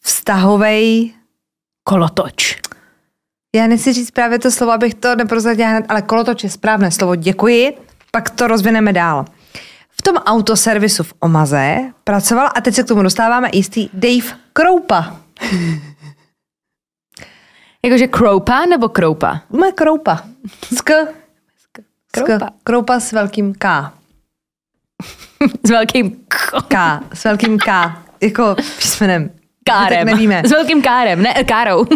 vztahový Kolotoč. já nechci říct právě to slovo, abych to neprozradila hned, ale kolotoč je správné slovo. Děkuji. Pak to rozvineme dál. V tom autoservisu v Omaze pracoval, a teď se k tomu dostáváme, jistý Dave Kroupa. Jakože kroupa nebo kroupa? Moje Kroupa. Sk. Kroupa. Sk. Kroupa s velkým K. S velkým k- K. S velkým K. Jako písmenem. kárem. Tak nevíme. S velkým kárem, ne károu.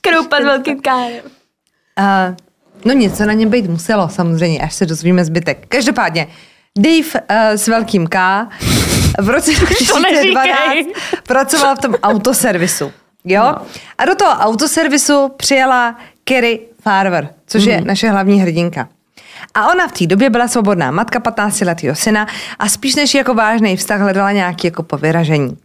kroupa s velkým kárem. Uh, no něco na něm být muselo samozřejmě, až se dozvíme zbytek. Každopádně, Dave uh, s velkým K v roce 2012 neříkej. pracoval v tom autoservisu. Jo? A do toho autoservisu přijela Kerry Farver, což je naše hlavní hrdinka. A ona v té době byla svobodná matka 15-letého syna a spíš než jako vážný vztah hledala nějaký jako povyražení.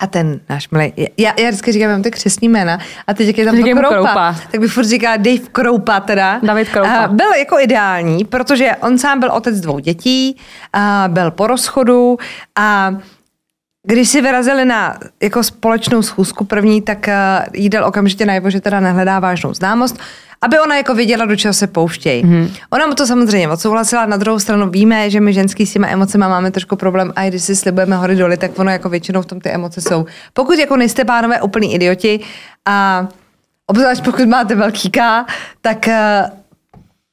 A ten náš milý, já, já vždycky říkám, mám ty křesní jména a teď jak je tam to Kroupa, Kroupa. tak bych furt říkala Dave Kroupa teda. David Kroupa. A byl jako ideální, protože on sám byl otec dvou dětí, a byl po rozchodu a když si vyrazili na jako společnou schůzku první, tak eh, jí dal okamžitě najevo, že teda nehledá vážnou známost, aby ona jako věděla, do čeho se pouštějí. Mm-hmm. Ona mu to samozřejmě odsouhlasila, na druhou stranu víme, že my ženský s těma emocemi máme trošku problém a i když si slibujeme hory doly, tak ono jako většinou v tom ty emoce jsou. Pokud jako nejste pánové úplný idioti a obzvlášť pokud máte velký K, tak eh,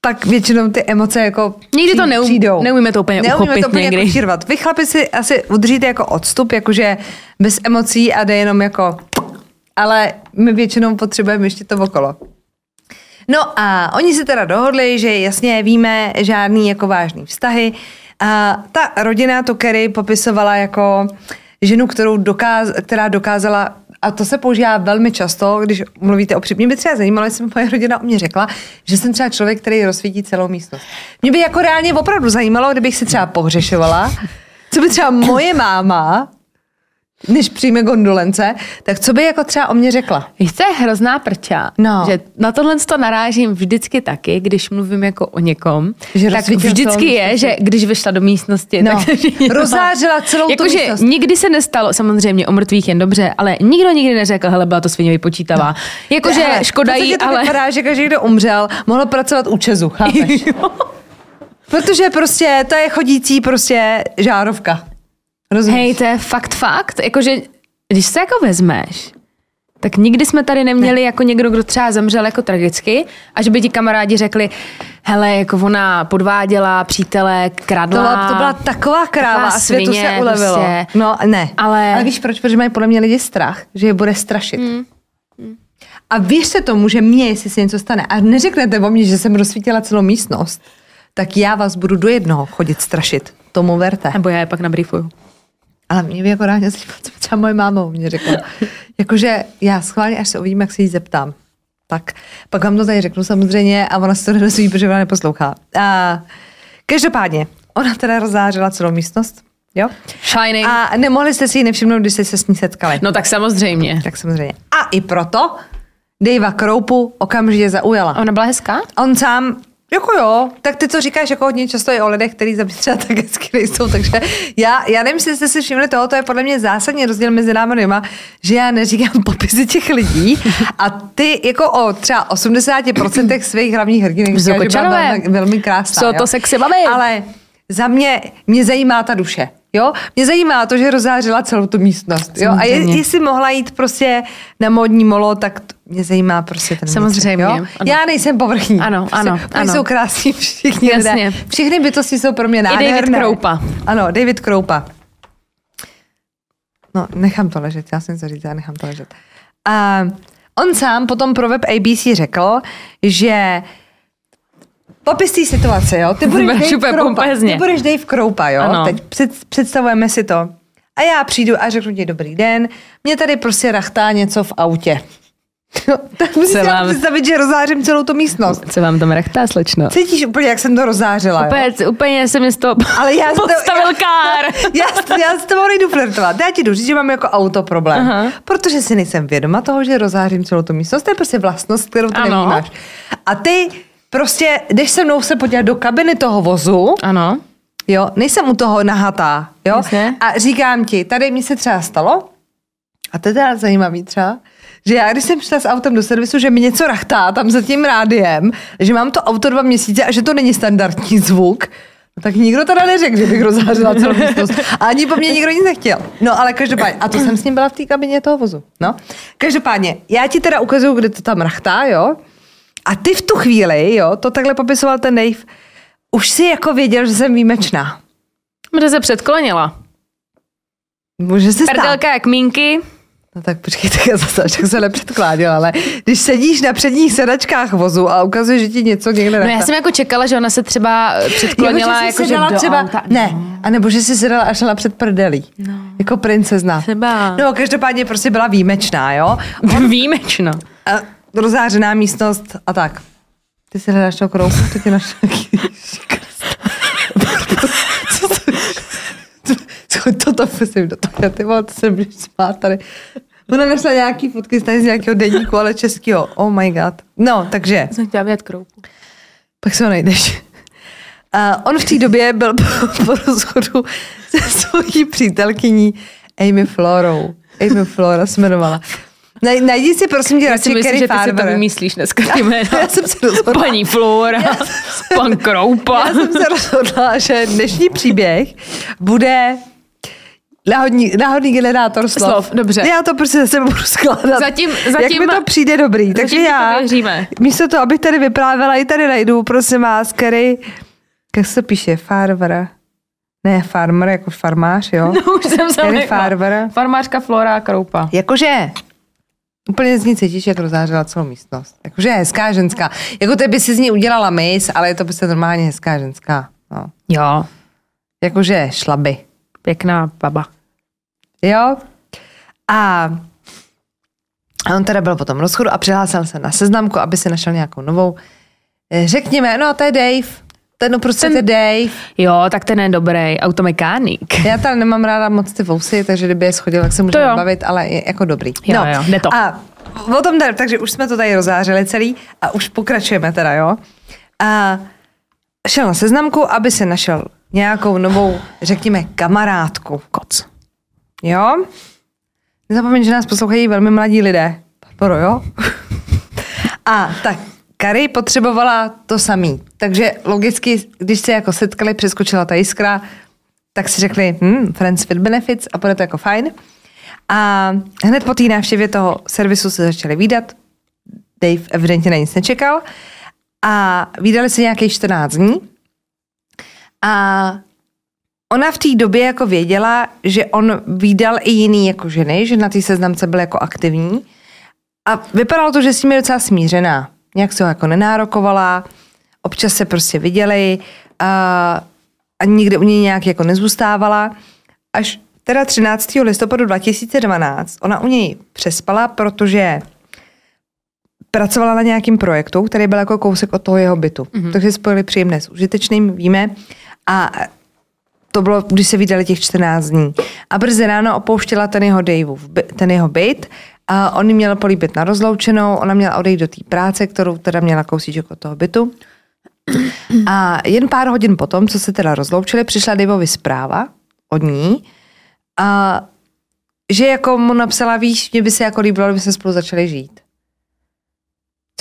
tak většinou ty emoce jako Někdy to neum- přijdou. neumíme to úplně Neumíme uchopit to úplně někdy. Jako. Vy chlapi si asi udržíte jako odstup, jakože bez emocí a jde jenom jako ale my většinou potřebujeme ještě to okolo. No a oni si teda dohodli, že jasně víme žádný jako vážný vztahy. A ta rodina to Kerry popisovala jako ženu, kterou dokáz, která dokázala a to se používá velmi často, když mluvíte o při... Mě by třeba zajímalo, jestli moje rodina o mě řekla, že jsem třeba člověk, který rozsvítí celou místnost. Mě by jako reálně opravdu zajímalo, kdybych si třeba pohřešovala, co by třeba moje máma, než přijme gondolence, tak co by jako třeba o mě řekla? Víš, co je hrozná prča? No. Že na tohle to narážím vždycky taky, když mluvím jako o někom. Že tak vždycky je, že když vyšla do místnosti, No. tak Rozářila celou tu Jakože místnost. nikdy se nestalo, samozřejmě o mrtvých jen dobře, ale nikdo nikdy neřekl, hele, byla to svině vypočítavá. No. Jakože škoda jí, ale... vypadá, že každý, kdo umřel, mohl pracovat u Česu, chápeš? Protože prostě to je chodící prostě žárovka. Rozumíš? Hej, to je fakt fakt. Jakože, když se jako vezmeš, tak nikdy jsme tady neměli ne. jako někdo, kdo třeba zemřel jako tragicky, a že by ti kamarádi řekli, hele, jako ona podváděla přítele, to, kradla. byla, to byla taková kráva Taková a světu svině se ulevilo. prostě. No ne, Ale- ale víš proč? Protože mají podle mě lidi strach, že je bude strašit. Mm. A věřte tomu, že mě, jestli se něco stane, a neřeknete o mě, že jsem rozsvítila celou místnost, tak já vás budu do jednoho chodit strašit. Tomu verte. Nebo já je pak nabriefuju. Ale mě by jako rádi zajímalo, co třeba moje máma mě řekla. Jakože já schválně, až se uvím, jak se jí zeptám. Tak, pak vám to tady řeknu samozřejmě a ona se to nedozví, protože ona neposlouchá. A, každopádně, ona teda rozářila celou místnost, jo? Shining. A nemohli jste si ji nevšimnout, když jste se s ní setkali. No tak samozřejmě. Tak samozřejmě. A i proto Davea Kroupu okamžitě zaujala. Ona byla hezká? On sám, jako jo, tak ty to říkáš jako hodně často i o lidech, který za mě třeba tak hezky nejsou, takže já, já nevím, jestli jste si všimli toho, to je podle mě zásadní rozdíl mezi námi dvěma, že já neříkám popisy těch lidí a ty jako o třeba 80% svých hlavních hrdinek velmi, krásná. Co jo? to sexy baví? Ale za mě, mě zajímá ta duše. Jo? Mě zajímá to, že rozářila celou tu místnost. Jo? A je, jestli mohla jít prostě na módní molo, tak t- mě zajímá prostě ten Samozřejmě, vnitřek, Jo? ano. Já nejsem povrchní. Ano, Prostě ano, Oni ano. jsou krásní všichni lidé. Jasně. Všechny bytosti jsou pro mě David nádherné. Kroupa. Ano, David Kroupa. No, nechám to ležet, já jsem něco říct, já nechám to ležet. A on sám potom pro web ABC řekl, že popis té situace, jo? Ty budeš Dave úplně Kroupa, pompézně. ty budeš Dave Kroupa, jo? Ano. Teď před, představujeme si to. A já přijdu a řeknu ti dobrý den, mě tady prostě rachtá něco v autě. No, tak musíš vám- představit, že rozářím celou tu místnost. Co vám tam rechtá, slečno? Cítíš úplně, jak jsem to rozářila, jo? Úplně, úplně se mi z toho Ale já podstavil kár. já, já s tebou nejdu flirtovat. Já ti jdu říct, že mám jako auto problém. Aha. Protože si nejsem vědoma toho, že rozářím celou tu místnost. To je prostě vlastnost, kterou ty Ano. nevnímáš. A ty prostě jdeš se mnou se podívat do kabiny toho vozu, Ano. jo, nejsem u toho nahatá, jo, Jasně. a říkám ti, tady mi se třeba stalo, a to je teda zajímavý třeba, že já, když jsem šla s autem do servisu, že mi něco rachtá tam za tím rádiem, že mám to auto dva měsíce a že to není standardní zvuk, no tak nikdo teda neřekl, že bych rozhářila celou místnost. A ani po mně nikdo nic nechtěl. No ale každopádně, a to jsem s ním byla v té kabině toho vozu. No. Každopádně, já ti teda ukazuju, kde to tam rachtá, jo. A ty v tu chvíli, jo, to takhle popisoval ten Dave, už si jako věděl, že jsem výjimečná. Protože se předklonila. Může se stát. Prdelka jak mínky. No tak počkej, tak já zase tak se nepředkládila, ale když sedíš na předních sedačkách vozu a ukazuje, že ti něco někde No já jsem jako čekala, že ona se třeba eh, předklonila jako, jako, že že sedala do třeba, auta. ne, anebo že si sedala a šla před prdelí. No. Jako princezna. Třeba. No, každopádně prostě byla výjimečná, jo. Výjimečno. A rozářená místnost a tak. Ty si hledáš toho kroupu, to ti našel nějaký... Co to Co to prosím do toho, ty vole, to se můžeš smát tady. Ona našla nějaký fotky tady z nějakého denníku, ale českého. Oh my god. No, takže, Jsem chtěla vidět kroupu. pak se ho najdeš. A on v té době byl po, po rozchodu se svojí přítelkyní Amy Florou. Amy Flora se jmenovala. Naj, najdi si prosím tě Já radši myslím, že ty si to vymyslíš dneska ty jména. Já jsem se rozhodla. Paní Flora, pan Kroupa. Já jsem se rozhodla, že dnešní příběh bude náhodný, náhodný generátor slov. Slov, dobře. Já to prostě zase budu skládat. Zatím- Jak zatím- mi to přijde dobrý. Takže to já, místo toho, abych tady vyprávěla, i tady najdu, prosím vás, Kerry, jak se to píše, Farver. Ne, farmer, jako farmář, jo? No, už jsem se Kerry. Farber. Farmářka Flora Kroupa. Jakože úplně z ní cítíš, jak rozářila celou místnost. Jakože je hezká ženská. Jako ty by si z ní udělala mis, ale je to prostě normálně hezká ženská. No. Jo, Jakože šlaby. pěkná baba. Jo? A a on teda byl po tom rozchodu a přihlásil se na seznamku, aby si našel nějakou novou. Eh, Řekněme, no to je Dave. Ten no prostě Ten- Dave. Jo, tak ten je dobrý automechanik. Já tady nemám ráda moc ty vousy, takže kdyby je schodil, tak se můžeme bavit, ale je jako dobrý. Jo, jo, jde to. A o tom jde, takže už jsme to tady rozářili celý a už pokračujeme teda, jo. A šel na seznamku, aby se našel nějakou novou, řekněme, kamarádku. Koc. Jo? Nezapomeň, že nás poslouchají velmi mladí lidé. Podporu, jo? A tak Kary potřebovala to samý. Takže logicky, když se jako setkali, přeskočila ta jiskra, tak si řekli, hm, friends with benefits a bude to jako fajn. A hned po té návštěvě toho servisu se začali výdat. Dave evidentně na nic nečekal. A výdali se nějakých 14 dní. A ona v té době jako věděla, že on výdal i jiný jako ženy, že na té seznamce byl jako aktivní. A vypadalo to, že s tím je docela smířená. Nějak se ho jako nenárokovala, občas se prostě viděli a, a nikde u něj nějak jako nezůstávala. Až teda 13. listopadu 2012 ona u něj přespala, protože pracovala na nějakém projektu, který byl jako kousek od toho jeho bytu. Mm-hmm. Takže spojili příjemné s užitečným, víme. A to bylo, když se vydali těch 14 dní. A brzy ráno opouštěla ten jeho Daveův, ten jeho byt a on měl políbit na rozloučenou, ona měla odejít do té práce, kterou teda měla kousíček od toho bytu. A jen pár hodin potom, co se teda rozloučili, přišla Daveovi zpráva od ní, a že jako mu napsala, víš, mě by se jako líbilo, kdyby se spolu začali žít.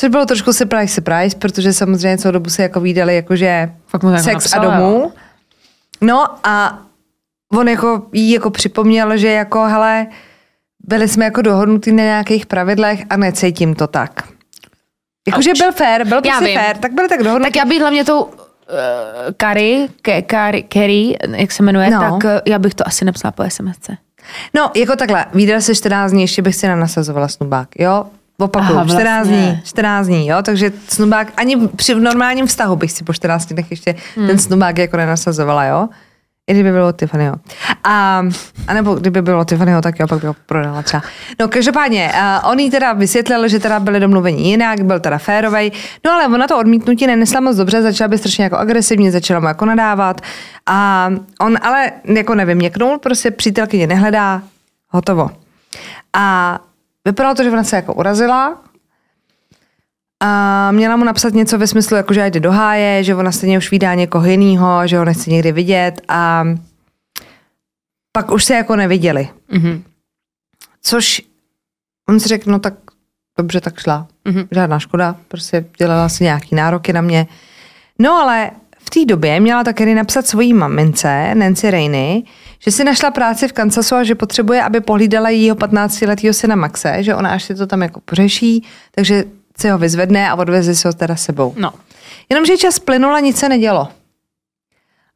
Což bylo trošku surprise, surprise, protože samozřejmě celou dobu se jako výdali jakože Fakt mu to jako sex napsala, a domů. jo. No a on jako jí jako připomněl, že jako hele, byli jsme jako dohodnutí na nějakých pravidlech a necítím to tak. Jakože byl fair, byl prostě fair, tak byli tak dohodnutí. Tak já bych hlavně tou Kari, Kari, Kerry, jak se jmenuje, No. tak uh, já bych to asi napsala po SMSce. No, jako takhle, výdal se 14 dní, ještě bych si nenasazovala snubák, jo? Opakuju, Aha, 14 vlastně. dní, 14 dní, jo? Takže snubák, ani při normálním vztahu bych si po 14 dnech ještě hmm. ten snubák jako nenasazovala, jo? I kdyby bylo Tiffanyho. A, a nebo kdyby bylo Tiffanyho, tak jo, pak by ho prodala třeba. No každopádně, uh, on jí teda vysvětlil, že teda byli domluveni jinak, byl teda férovej, no ale ona to odmítnutí nenesla moc dobře, začala být strašně jako agresivně, začala mu jako nadávat a on ale jako nevyměknul, prostě přítelkyně nehledá, hotovo. A vypadalo to, že ona se jako urazila, a měla mu napsat něco ve smyslu, jako že jde do háje, že ona stejně už vydá někoho jiného, že ho nechce někdy vidět a pak už se jako neviděli. Mhm. Což on si řekl, no tak dobře, tak šla. Mhm. Žádná škoda, prostě dělala si nějaký nároky na mě. No ale v té době měla také napsat svojí mamince, Nancy Rainey, že si našla práci v Kansasu a že potřebuje, aby pohlídala jejího 15-letého syna Maxe, že ona až si to tam jako pořeší, takže se ho vyzvedne a odveze si ho teda sebou. No. Jenomže čas plynul a nic se nedělo.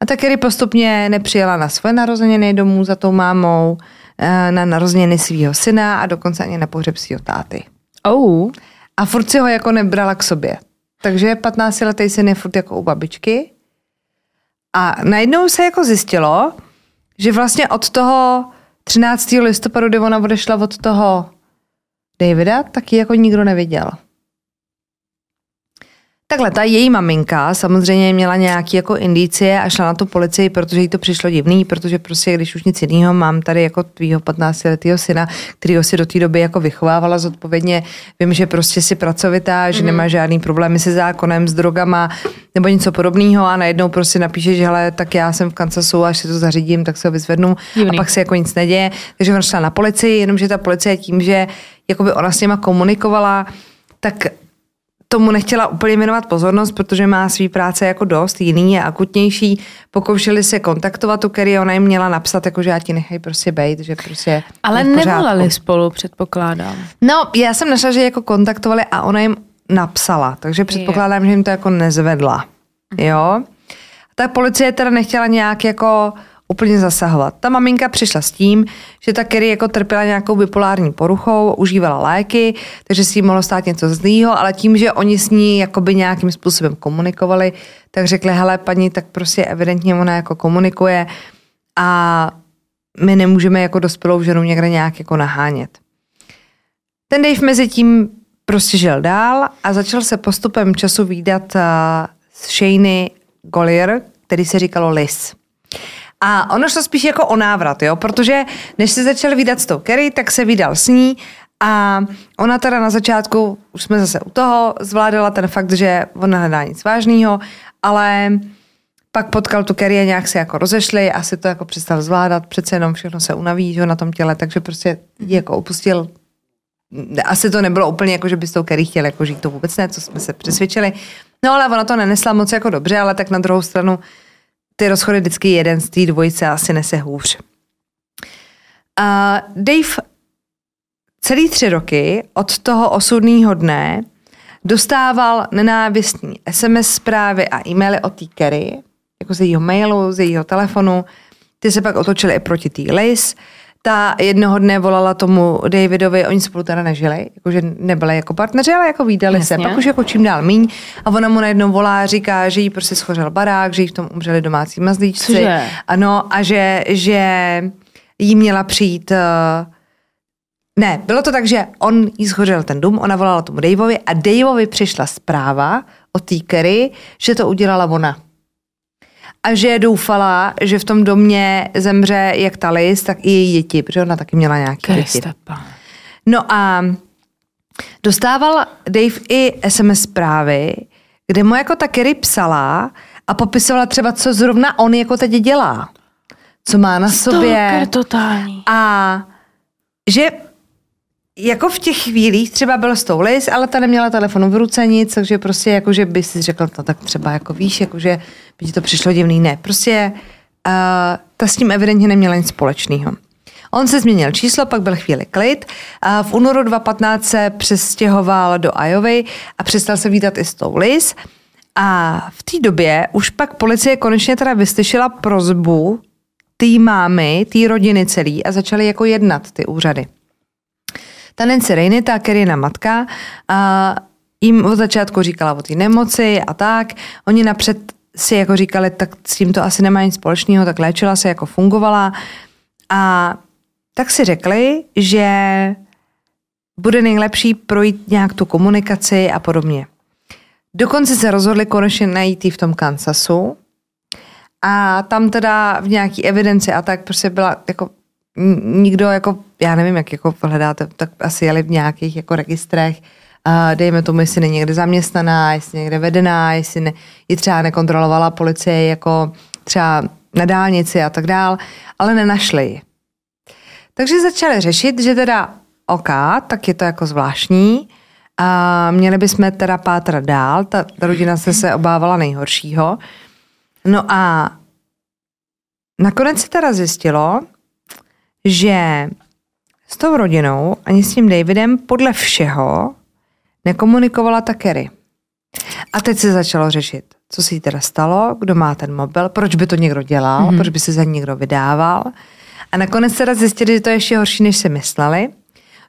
A tak Kerry postupně nepřijela na svoje narozeniny domů za tou mámou, eh, na narozeniny svého syna a dokonce ani na pohřeb svého táty. Oh. A furt si ho jako nebrala k sobě. Takže 15-letý syn je furt jako u babičky. A najednou se jako zjistilo, že vlastně od toho 13. listopadu, kdy ona odešla od toho Davida, tak ji jako nikdo neviděl. Takhle, ta její maminka samozřejmě měla nějaké jako indicie a šla na tu policii, protože jí to přišlo divný, protože prostě, když už nic jiného, mám tady jako tvýho 15-letého syna, kterýho si do té doby jako vychovávala zodpovědně. Vím, že prostě si pracovitá, že nemá žádný problémy se zákonem, s drogama nebo něco podobného a najednou prostě napíše, že hele, tak já jsem v Kansasu, až si to zařídím, tak se ho vyzvednu Divný. a pak se jako nic neděje. Takže ona šla na policii, jenomže ta policie tím, že jakoby ona s něma komunikovala, tak tomu nechtěla úplně věnovat pozornost, protože má svý práce jako dost, jiný je akutnější. Pokoušeli se kontaktovat tu Kerry, ona jim měla napsat, jako, že já ti nechaj prostě bejt, že prostě Ale je nevolali spolu, předpokládám. No, já jsem našla, že jako kontaktovali a ona jim napsala, takže předpokládám, že jim to jako nezvedla. Jo? Ta policie teda nechtěla nějak jako úplně zasahovat. Ta maminka přišla s tím, že ta Kerry jako trpěla nějakou bipolární poruchou, užívala léky, takže si jí mohlo stát něco zlýho, ale tím, že oni s ní jakoby nějakým způsobem komunikovali, tak řekli, hele paní, tak prostě evidentně ona jako komunikuje a my nemůžeme jako dospělou ženu někde nějak jako nahánět. Ten Dave mezi tím prostě žil dál a začal se postupem času výdat s Shaney Gollier, který se říkalo Liz. A ono šlo spíš jako o návrat, jo, protože než se začal výdat s tou Kerry, tak se vydal s ní a ona teda na začátku, už jsme zase u toho, zvládala ten fakt, že ona nehledá nic vážného, ale pak potkal tu Kerry a nějak se jako rozešli, asi to jako přestal zvládat, přece jenom všechno se unaví, že na tom těle, takže prostě jako opustil asi to nebylo úplně jako, že by s tou Kerry chtěl jako žít, to vůbec ne, co jsme se přesvědčili. No ale ona to nenesla moc jako dobře, ale tak na druhou stranu ty rozchody vždycky jeden z té dvojice asi nese hůř. A Dave celý tři roky od toho osudného dne dostával nenávistní SMS zprávy a e-maily od té jako z jejího mailu, z jejího telefonu. Ty se pak otočily i proti té Liz. Ta jednoho dne volala tomu Davidovi, oni spolu teda nežili, jakože nebyli jako partneři, ale jako výdali se. Pak už jako čím dál míň. A ona mu najednou volá, říká, že jí prostě schořel barák, že jí v tom umřeli domácí mazlíčci. Cože? Ano, a že, že jí měla přijít... Uh, ne, bylo to tak, že on jí schořel ten dům, ona volala tomu Daveovi a Daveovi přišla zpráva od té Kerry, že to udělala ona. A že doufala, že v tom domě zemře jak ta Liz, tak i její děti, protože ona taky měla nějaké děti. No a dostával Dave i SMS zprávy, kde mu jako ta Kerry psala a popisovala třeba, co zrovna on jako teď dělá. Co má na sobě. Stalker totální. A že jako v těch chvílích třeba byl s tou Liz, ale ta neměla telefonu v ruce nic, takže prostě jako, že by si řekl, no tak třeba jako víš, jako že by ti to přišlo divný. Ne, prostě uh, ta s tím evidentně neměla nic společného. On se změnil číslo, pak byl chvíli klid. A v únoru 2015 se přestěhoval do Iovy a přestal se vítat i s tou Liz. A v té době už pak policie konečně teda vyslyšela prozbu té mámy, té rodiny celý a začaly jako jednat ty úřady. Ta Nancy Rainey, ta Kerina matka, a jim od začátku říkala o té nemoci a tak. Oni napřed si jako říkali, tak s tím to asi nemá nic společného, tak léčila se, jako fungovala. A tak si řekli, že bude nejlepší projít nějak tu komunikaci a podobně. Dokonce se rozhodli konečně najít v tom Kansasu a tam teda v nějaký evidenci a tak prostě byla jako nikdo jako, já nevím, jak jako hledáte, tak asi jeli v nějakých jako registrech, uh, dejme tomu, jestli není někde zaměstnaná, jestli někde vedená, jestli ne, ji třeba nekontrolovala policie jako třeba na dálnici a tak dál, ale nenašli ji. Takže začali řešit, že teda OK, tak je to jako zvláštní, a měli bychom teda pátrat dál, ta, ta rodina se se obávala nejhoršího. No a nakonec se teda zjistilo, že s tou rodinou ani s tím Davidem podle všeho nekomunikovala ta Kerry. A teď se začalo řešit, co se jí teda stalo, kdo má ten mobil, proč by to někdo dělal, mm-hmm. proč by se za někdo vydával. A nakonec teda zjistili, že to je ještě horší, než si mysleli.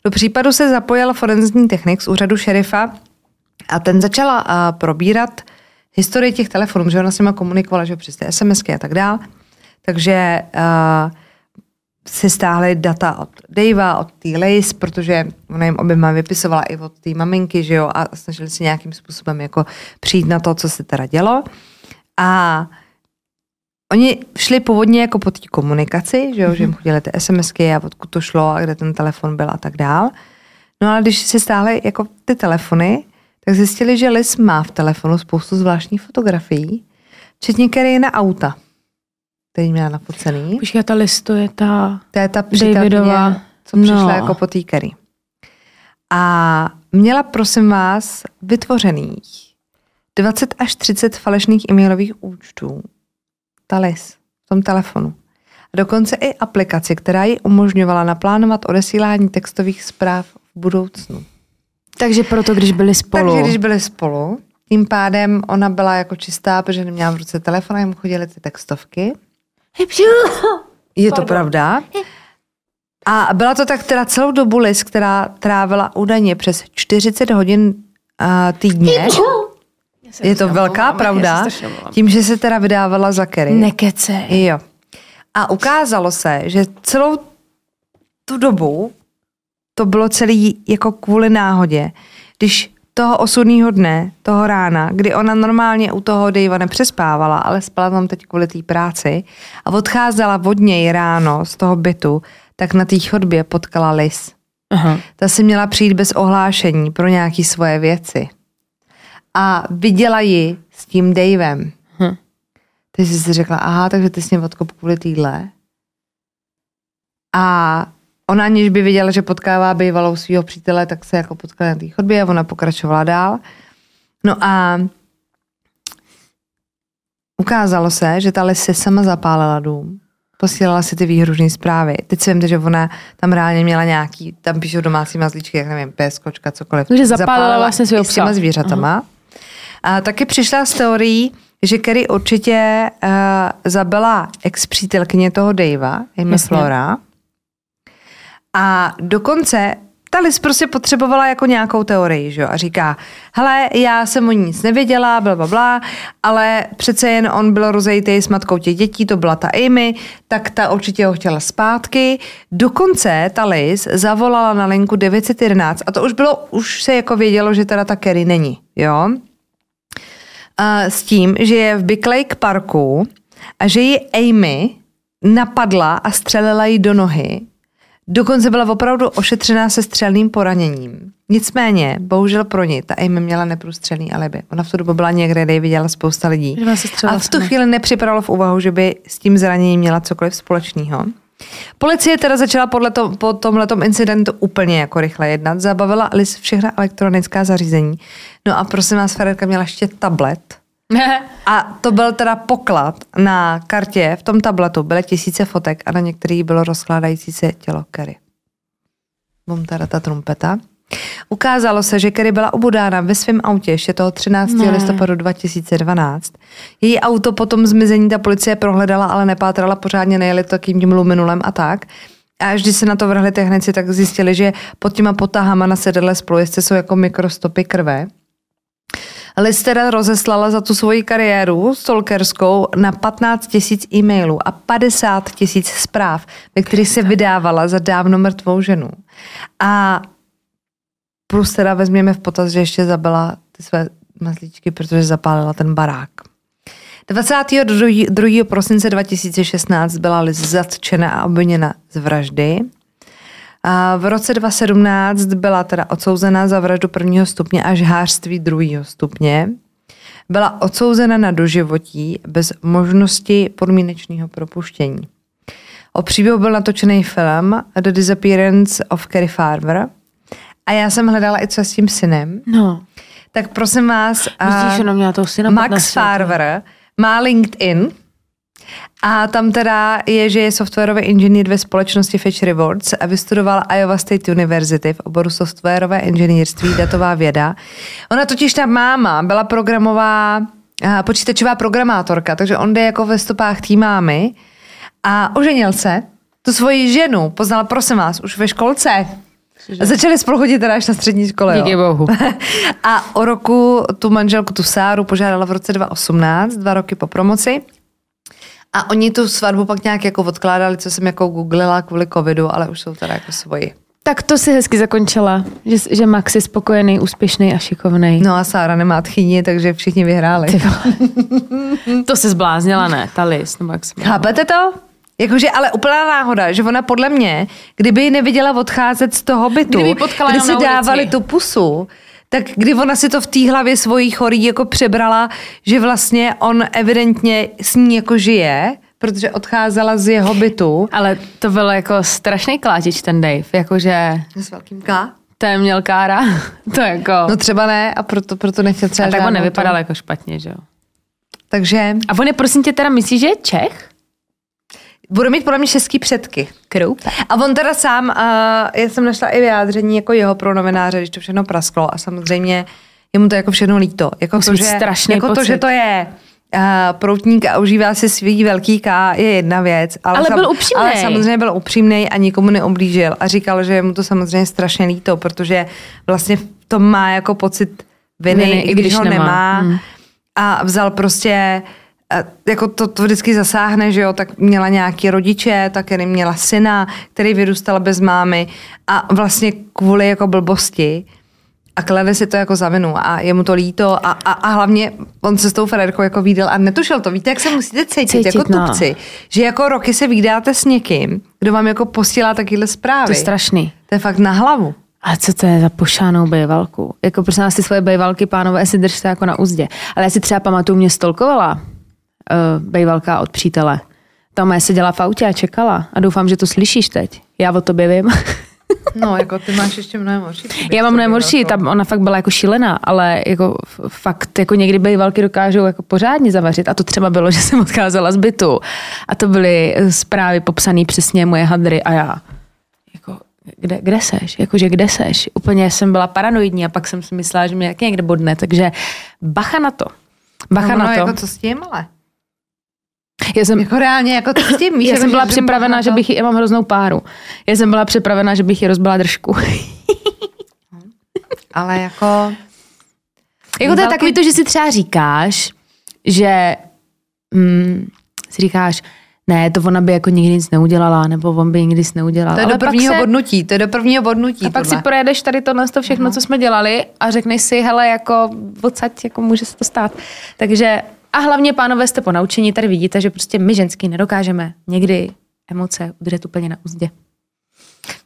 Do případu se zapojil forenzní technik z úřadu šerifa a ten začala uh, probírat historii těch telefonů, že ona s nima komunikovala, že přes ty SMSky a tak dál. Takže uh, si stáhli data od Davea, od té Lace, protože ona jim oběma vypisovala i od té maminky, že jo, a snažili se nějakým způsobem jako přijít na to, co se teda dělo. A oni šli původně jako po té komunikaci, že jo, mm-hmm. že jim chodili ty SMSky a odkud to šlo a kde ten telefon byl a tak dál. No ale když si stáhli jako ty telefony, tak zjistili, že Liz má v telefonu spoustu zvláštních fotografií, včetně na auta který měla nafocený. Počkej, ta listo je ta To je ta Davidová. co přišla no. jako po té A měla, prosím vás, vytvořených 20 až 30 falešných e-mailových účtů. Ta Liz v tom telefonu. A dokonce i aplikaci, která ji umožňovala naplánovat odesílání textových zpráv v budoucnu. Takže proto, když byli spolu. Takže když byli spolu, tím pádem ona byla jako čistá, protože neměla v ruce telefon a jim chodily ty textovky. Je to pravda. A byla to tak teda celou dobu Liz, která trávila údajně přes 40 hodin uh, týdně. Je to velká pravda. Tím, že se teda vydávala za Kerry. Nekece. Jo. A ukázalo se, že celou tu dobu to bylo celý jako kvůli náhodě. Když toho osudného dne, toho rána, kdy ona normálně u toho Dejva nepřespávala, ale spala tam teď kvůli té práci a odcházela od něj ráno z toho bytu, tak na té chodbě potkala Liz. Aha. Ta si měla přijít bez ohlášení pro nějaké svoje věci. A viděla ji s tím Davem. Hm. Ty jsi si řekla, aha, takže ty jsi mě odkop kvůli týhle. A ona aniž by viděla, že potkává bývalou svého přítele, tak se jako potkala na té chodbě a ona pokračovala dál. No a ukázalo se, že ta Lesy sama zapálila dům. Posílala si ty výhružné zprávy. Teď si vím, že ona tam reálně měla nějaký, tam píšou domácí mazlíčky, jak nevím, pes, kočka, cokoliv. Takže zapálila, zapálila vlastně svého psa. S těma zvířatama. Aha. A taky přišla s teorií, že Kerry určitě uh, zabila ex-přítelkyně toho Davea, jméno Flora, a dokonce ta Liz prostě potřebovala jako nějakou teorii, že jo? A říká, hele, já jsem o ní nic nevěděla, bla, bla, bla, ale přece jen on byl rozejtý s matkou těch dětí, to byla ta Amy, tak ta určitě ho chtěla zpátky. Dokonce ta Liz zavolala na linku 911 a to už bylo, už se jako vědělo, že teda ta Kerry není, jo? A s tím, že je v Big Lake Parku a že ji Amy napadla a střelila jí do nohy Dokonce byla opravdu ošetřená se střelným poraněním. Nicméně, bohužel pro ní, ta Amy měla neprůstřelný alibi. Ona v tu dobu byla někde, kde ji viděla spousta lidí. A v tu chvíli nepřipadalo v úvahu, že by s tím zraněním měla cokoliv společného. Policie teda začala podle to, po tomhletom incidentu úplně jako rychle jednat. Zabavila Alice všechna elektronická zařízení. No a prosím vás, Fererka měla ještě tablet, a to byl teda poklad na kartě, v tom tabletu byly tisíce fotek a na některých bylo rozkládající se tělo Kerry. Bum teda ta trumpeta. Ukázalo se, že Kerry byla ubudána ve svém autě ještě toho 13. Ne. listopadu 2012. Její auto potom zmizení ta policie prohledala, ale nepátrala pořádně, nejeli to kým tím luminulem a tak. A až když se na to vrhli technici, tak zjistili, že pod těma potahama na sedadle spolujezce jsou jako mikrostopy krve. Liz teda rozeslala za tu svoji kariéru stalkerskou na 15 tisíc e-mailů a 50 tisíc zpráv, ve kterých se vydávala za dávno mrtvou ženu. A plus teda vezměme v potaz, že ještě zabila ty své mazlíčky, protože zapálila ten barák. 22. prosince 2016 byla Liz zatčena a obviněna z vraždy. A v roce 2017 byla teda odsouzena za vraždu prvního stupně a žhářství druhého stupně. Byla odsouzena na doživotí bez možnosti podmínečného propuštění. O příběhu byl natočený film The Disappearance of Carrie Farmer a já jsem hledala i co s tím synem. No. Tak prosím vás, Myslíš, měla toho syna Max Farver má LinkedIn, a tam teda je, že je softwarový inženýr ve společnosti Fitch Rewards a vystudoval Iowa State University v oboru softwarové inženýrství, datová věda. Ona totiž ta máma byla programová, počítačová programátorka, takže on jde jako ve stopách té mámy a oženil se. Tu svoji ženu poznal, prosím vás, už ve školce. Začali spolu chodit teda až na střední škole. Díky bohu. a o roku tu manželku, tu Sáru, požádala v roce 2018, dva roky po promoci. A oni tu svatbu pak nějak jako odkládali, co jsem jako googlila kvůli covidu, ale už jsou teda jako svoji. Tak to si hezky zakončila, že, že Max je spokojený, úspěšný a šikovný. No a Sára nemá tchyni, takže všichni vyhráli. to se zbláznila, ne? Ta list, Max. Chápete to? Jakože, ale úplná náhoda, že ona podle mě, kdyby ji neviděla odcházet z toho bytu, kdy si dávali tu pusu, tak kdy ona si to v té hlavě svojí chorý jako přebrala, že vlastně on evidentně s ní jako žije, protože odcházela z jeho bytu. Ale to bylo jako strašný klátič ten Dave, jakože... S velkým K? Ten měl kára, to jako... No třeba ne a proto, proto nechtěl třeba A tak on nevypadal to. jako špatně, že jo? Takže... A on je prosím tě teda myslí, že je Čech? Bude mít podle mě český předky. Kroupe. A on teda sám, uh, já jsem našla i vyjádření jako jeho pro novináře, když to všechno prasklo a samozřejmě je mu to jako všechno líto. Jako, to, že, jako to, že to je uh, proutník a užívá si svý velký K, je jedna věc. Ale, ale byl upřímný. Ale samozřejmě byl upřímný a nikomu neoblížil a říkal, že je mu to samozřejmě strašně líto, protože vlastně v tom má jako pocit viny, viny i když, když ho nemá. nemá. Hmm. A vzal prostě jako to, to vždycky zasáhne, že jo, tak měla nějaký rodiče, tak měla syna, který vyrůstal bez mámy a vlastně kvůli jako blbosti a klade si to jako za vinu a je mu to líto a, a, a hlavně on se s tou Frederkou jako výdal a netušil to. Víte, jak se musíte cítit, cítit jako no. tupci, že jako roky se vydáte s někým, kdo vám jako posílá takovýhle zprávy. To je strašný. To je fakt na hlavu. A co to je za pošánou bejvalku? Jako prosím nás ty svoje bejvalky, pánové, si držte jako na úzdě. Ale já si třeba pamatuju, mě stolkovala uh, bejvalka od přítele. Tam já seděla v autě a čekala a doufám, že to slyšíš teď. Já o tobě vím. No, jako ty máš ještě mnohem horší. Já mám mnohem horší, tam ona fakt byla jako šílená, ale jako fakt jako někdy bejvalky dokážou jako pořádně zavařit a to třeba bylo, že jsem odcházela z bytu a to byly zprávy popsané přesně moje hadry a já jako kde, kde seš, jakože kde seš. Úplně jsem byla paranoidní a pak jsem si myslela, že mě jak někde bodne, takže bacha na to. Bacha no, no, na to. jako co s tím, ale? Já jsem, jako reálně, jako to s tím, Já jako, jsem byla připravená, že bych, já mám hroznou páru. Já jsem byla připravená, že bych ji rozbila držku. ale jako... Jako to je takový to, že si třeba říkáš, že mm, si říkáš, ne, to ona by jako nikdy nic neudělala, nebo on by nikdy nic neudělal. To je Ale do prvního se- bodnutí, to je do prvního bodnutí. A pak tohle. si projedeš tady tohle to všechno, co jsme dělali a řekneš si, hele, jako odsaď, jako může se to stát. Takže a hlavně, pánové, jste po naučení, tady vidíte, že prostě my ženský nedokážeme někdy emoce udržet úplně na úzdě.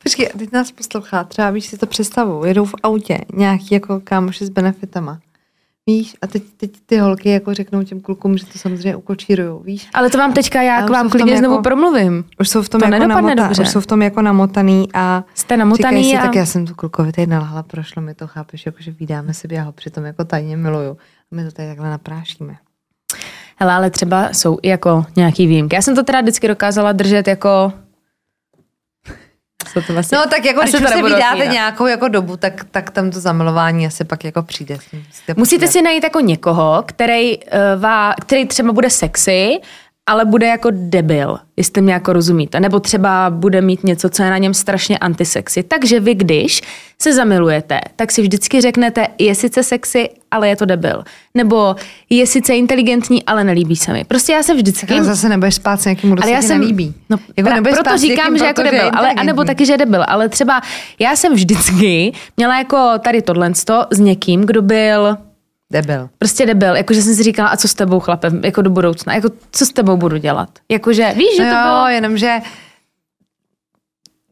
Počkej, teď nás poslouchá, třeba víš si to představu, jedou v autě, nějaký jako kámoši s benefitama. Víš, a teď, teď ty holky jako řeknou těm klukům, že to samozřejmě ukočírujou, víš. Ale to vám teďka já k vám klidně znovu jako- promluvím. Už jsou v tom, To jako, namota, dobře. už jsou v tom jako namotaný a Jste namotaný říkají si, a- tak já jsem tu klukovi tady nalhla, prošlo mi to, chápeš, jako, že vydáme si, já ho přitom jako tajně miluju. A my to tady takhle naprášíme. Hele, ale třeba jsou i jako nějaký výjimky. Já jsem to teda vždycky dokázala držet jako... Co to vlastně? No tak jako, Asi když už se vydáte nějakou jako dobu, tak, tak tam to zamilování asi pak jako přijde. Musíte, Musíte si najít jako někoho, který, uh, vá, který třeba bude sexy, ale bude jako debil, jestli mě jako rozumíte. Nebo třeba bude mít něco, co je na něm strašně antisexy. Takže vy, když se zamilujete, tak si vždycky řeknete, je sice sexy, ale je to debil. Nebo je sice inteligentní, ale nelíbí se mi. Prostě já se vždycky... Ale zase nebudeš spát s někým, kdo Ale se já jsem, nelíbí. No, jako pra, proto spát říkám, někým, že jako je debil, ale, anebo taky, že debil. Ale třeba já jsem vždycky měla jako tady tohle s někým, kdo byl Debil. prostě debil. Jakože jsem si říkala, a co s tebou chlapem, jako do budoucna, jako co s tebou budu dělat. Jakože víš, že No to jo, bylo... jenomže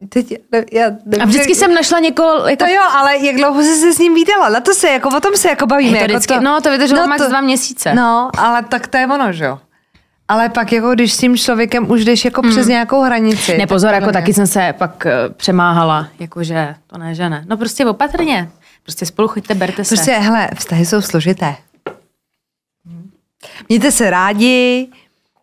teď, ne- já A vždycky jsem našla někoho, jako To jo, ale jak dlouho jsi se s ním viděla? Na to se, jako o tom se jako bavíme. Je to jako vždycky, no to vydrželo max dva měsíce. No, ale tak to je ono, že jo. Ale pak jako když s tím člověkem už jdeš jako přes nějakou hranici. Ne, pozor, tak jako podle taky mě- jsem se pak eh, přemáhala, jakože to ne, že ne. No prostě opatrně. Prostě spolu choďte, berte se. Prostě, hele, vztahy jsou složité. Mějte se rádi,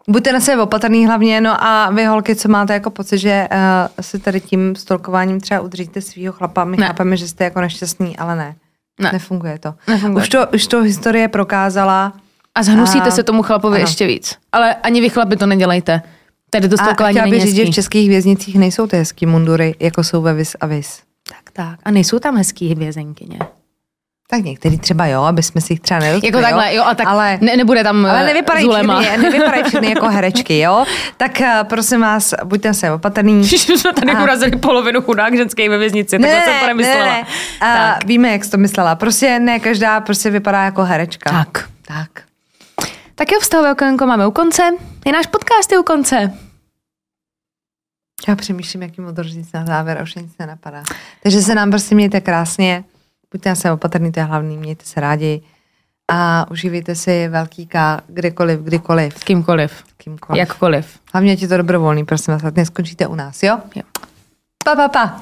buďte na sebe opatrný hlavně, no a vy holky, co máte jako pocit, že uh, si tady tím stolkováním třeba udržíte svého chlapa, my Ne. chápeme, že jste jako nešťastný, ale ne. Ne. Nefunguje to. Nefunguje Už to, už to historie prokázala. A zhnusíte A- se tomu chlapovi ano. ještě víc. Ale ani vy chlapi to nedělejte. Tady to A stolkování chtěla není bych říct, že v českých věznicích nejsou ty hezký mundury, jako jsou ve Vis a Vis. Tak, tak. A nejsou tam hezký vězenkyně. Tak některý třeba jo, aby jsme si jich třeba nedotkli, Jako takhle, jo, a tak ale, ne, nebude tam ale eh, nevypadají Zulema. všechny, nevypadají všechny jako herečky, jo? Tak eh, prosím vás, buďte se opatrný. Že jsme tady A- urazili polovinu chudák ženské ve věznici, takhle jsem to nemyslela. A Tak. víme, jak jsi to myslela. Prostě ne každá prostě vypadá jako herečka. Tak. Tak. Tak jo, vztahové okénko máme u konce. I náš podcast je u konce. Já přemýšlím, jaký motor říct na závěr, a už nic nenapadá. Takže se nám prostě mějte krásně, buďte se opatrný, to je hlavní, mějte se rádi a užívejte si velký K kdekoliv, kdykoliv, S kýmkoliv. kýmkoliv. Jakkoliv. Hlavně je to dobrovolný, prosím vás, neskončíte u nás, jo? Jo. Pa, pa, pa.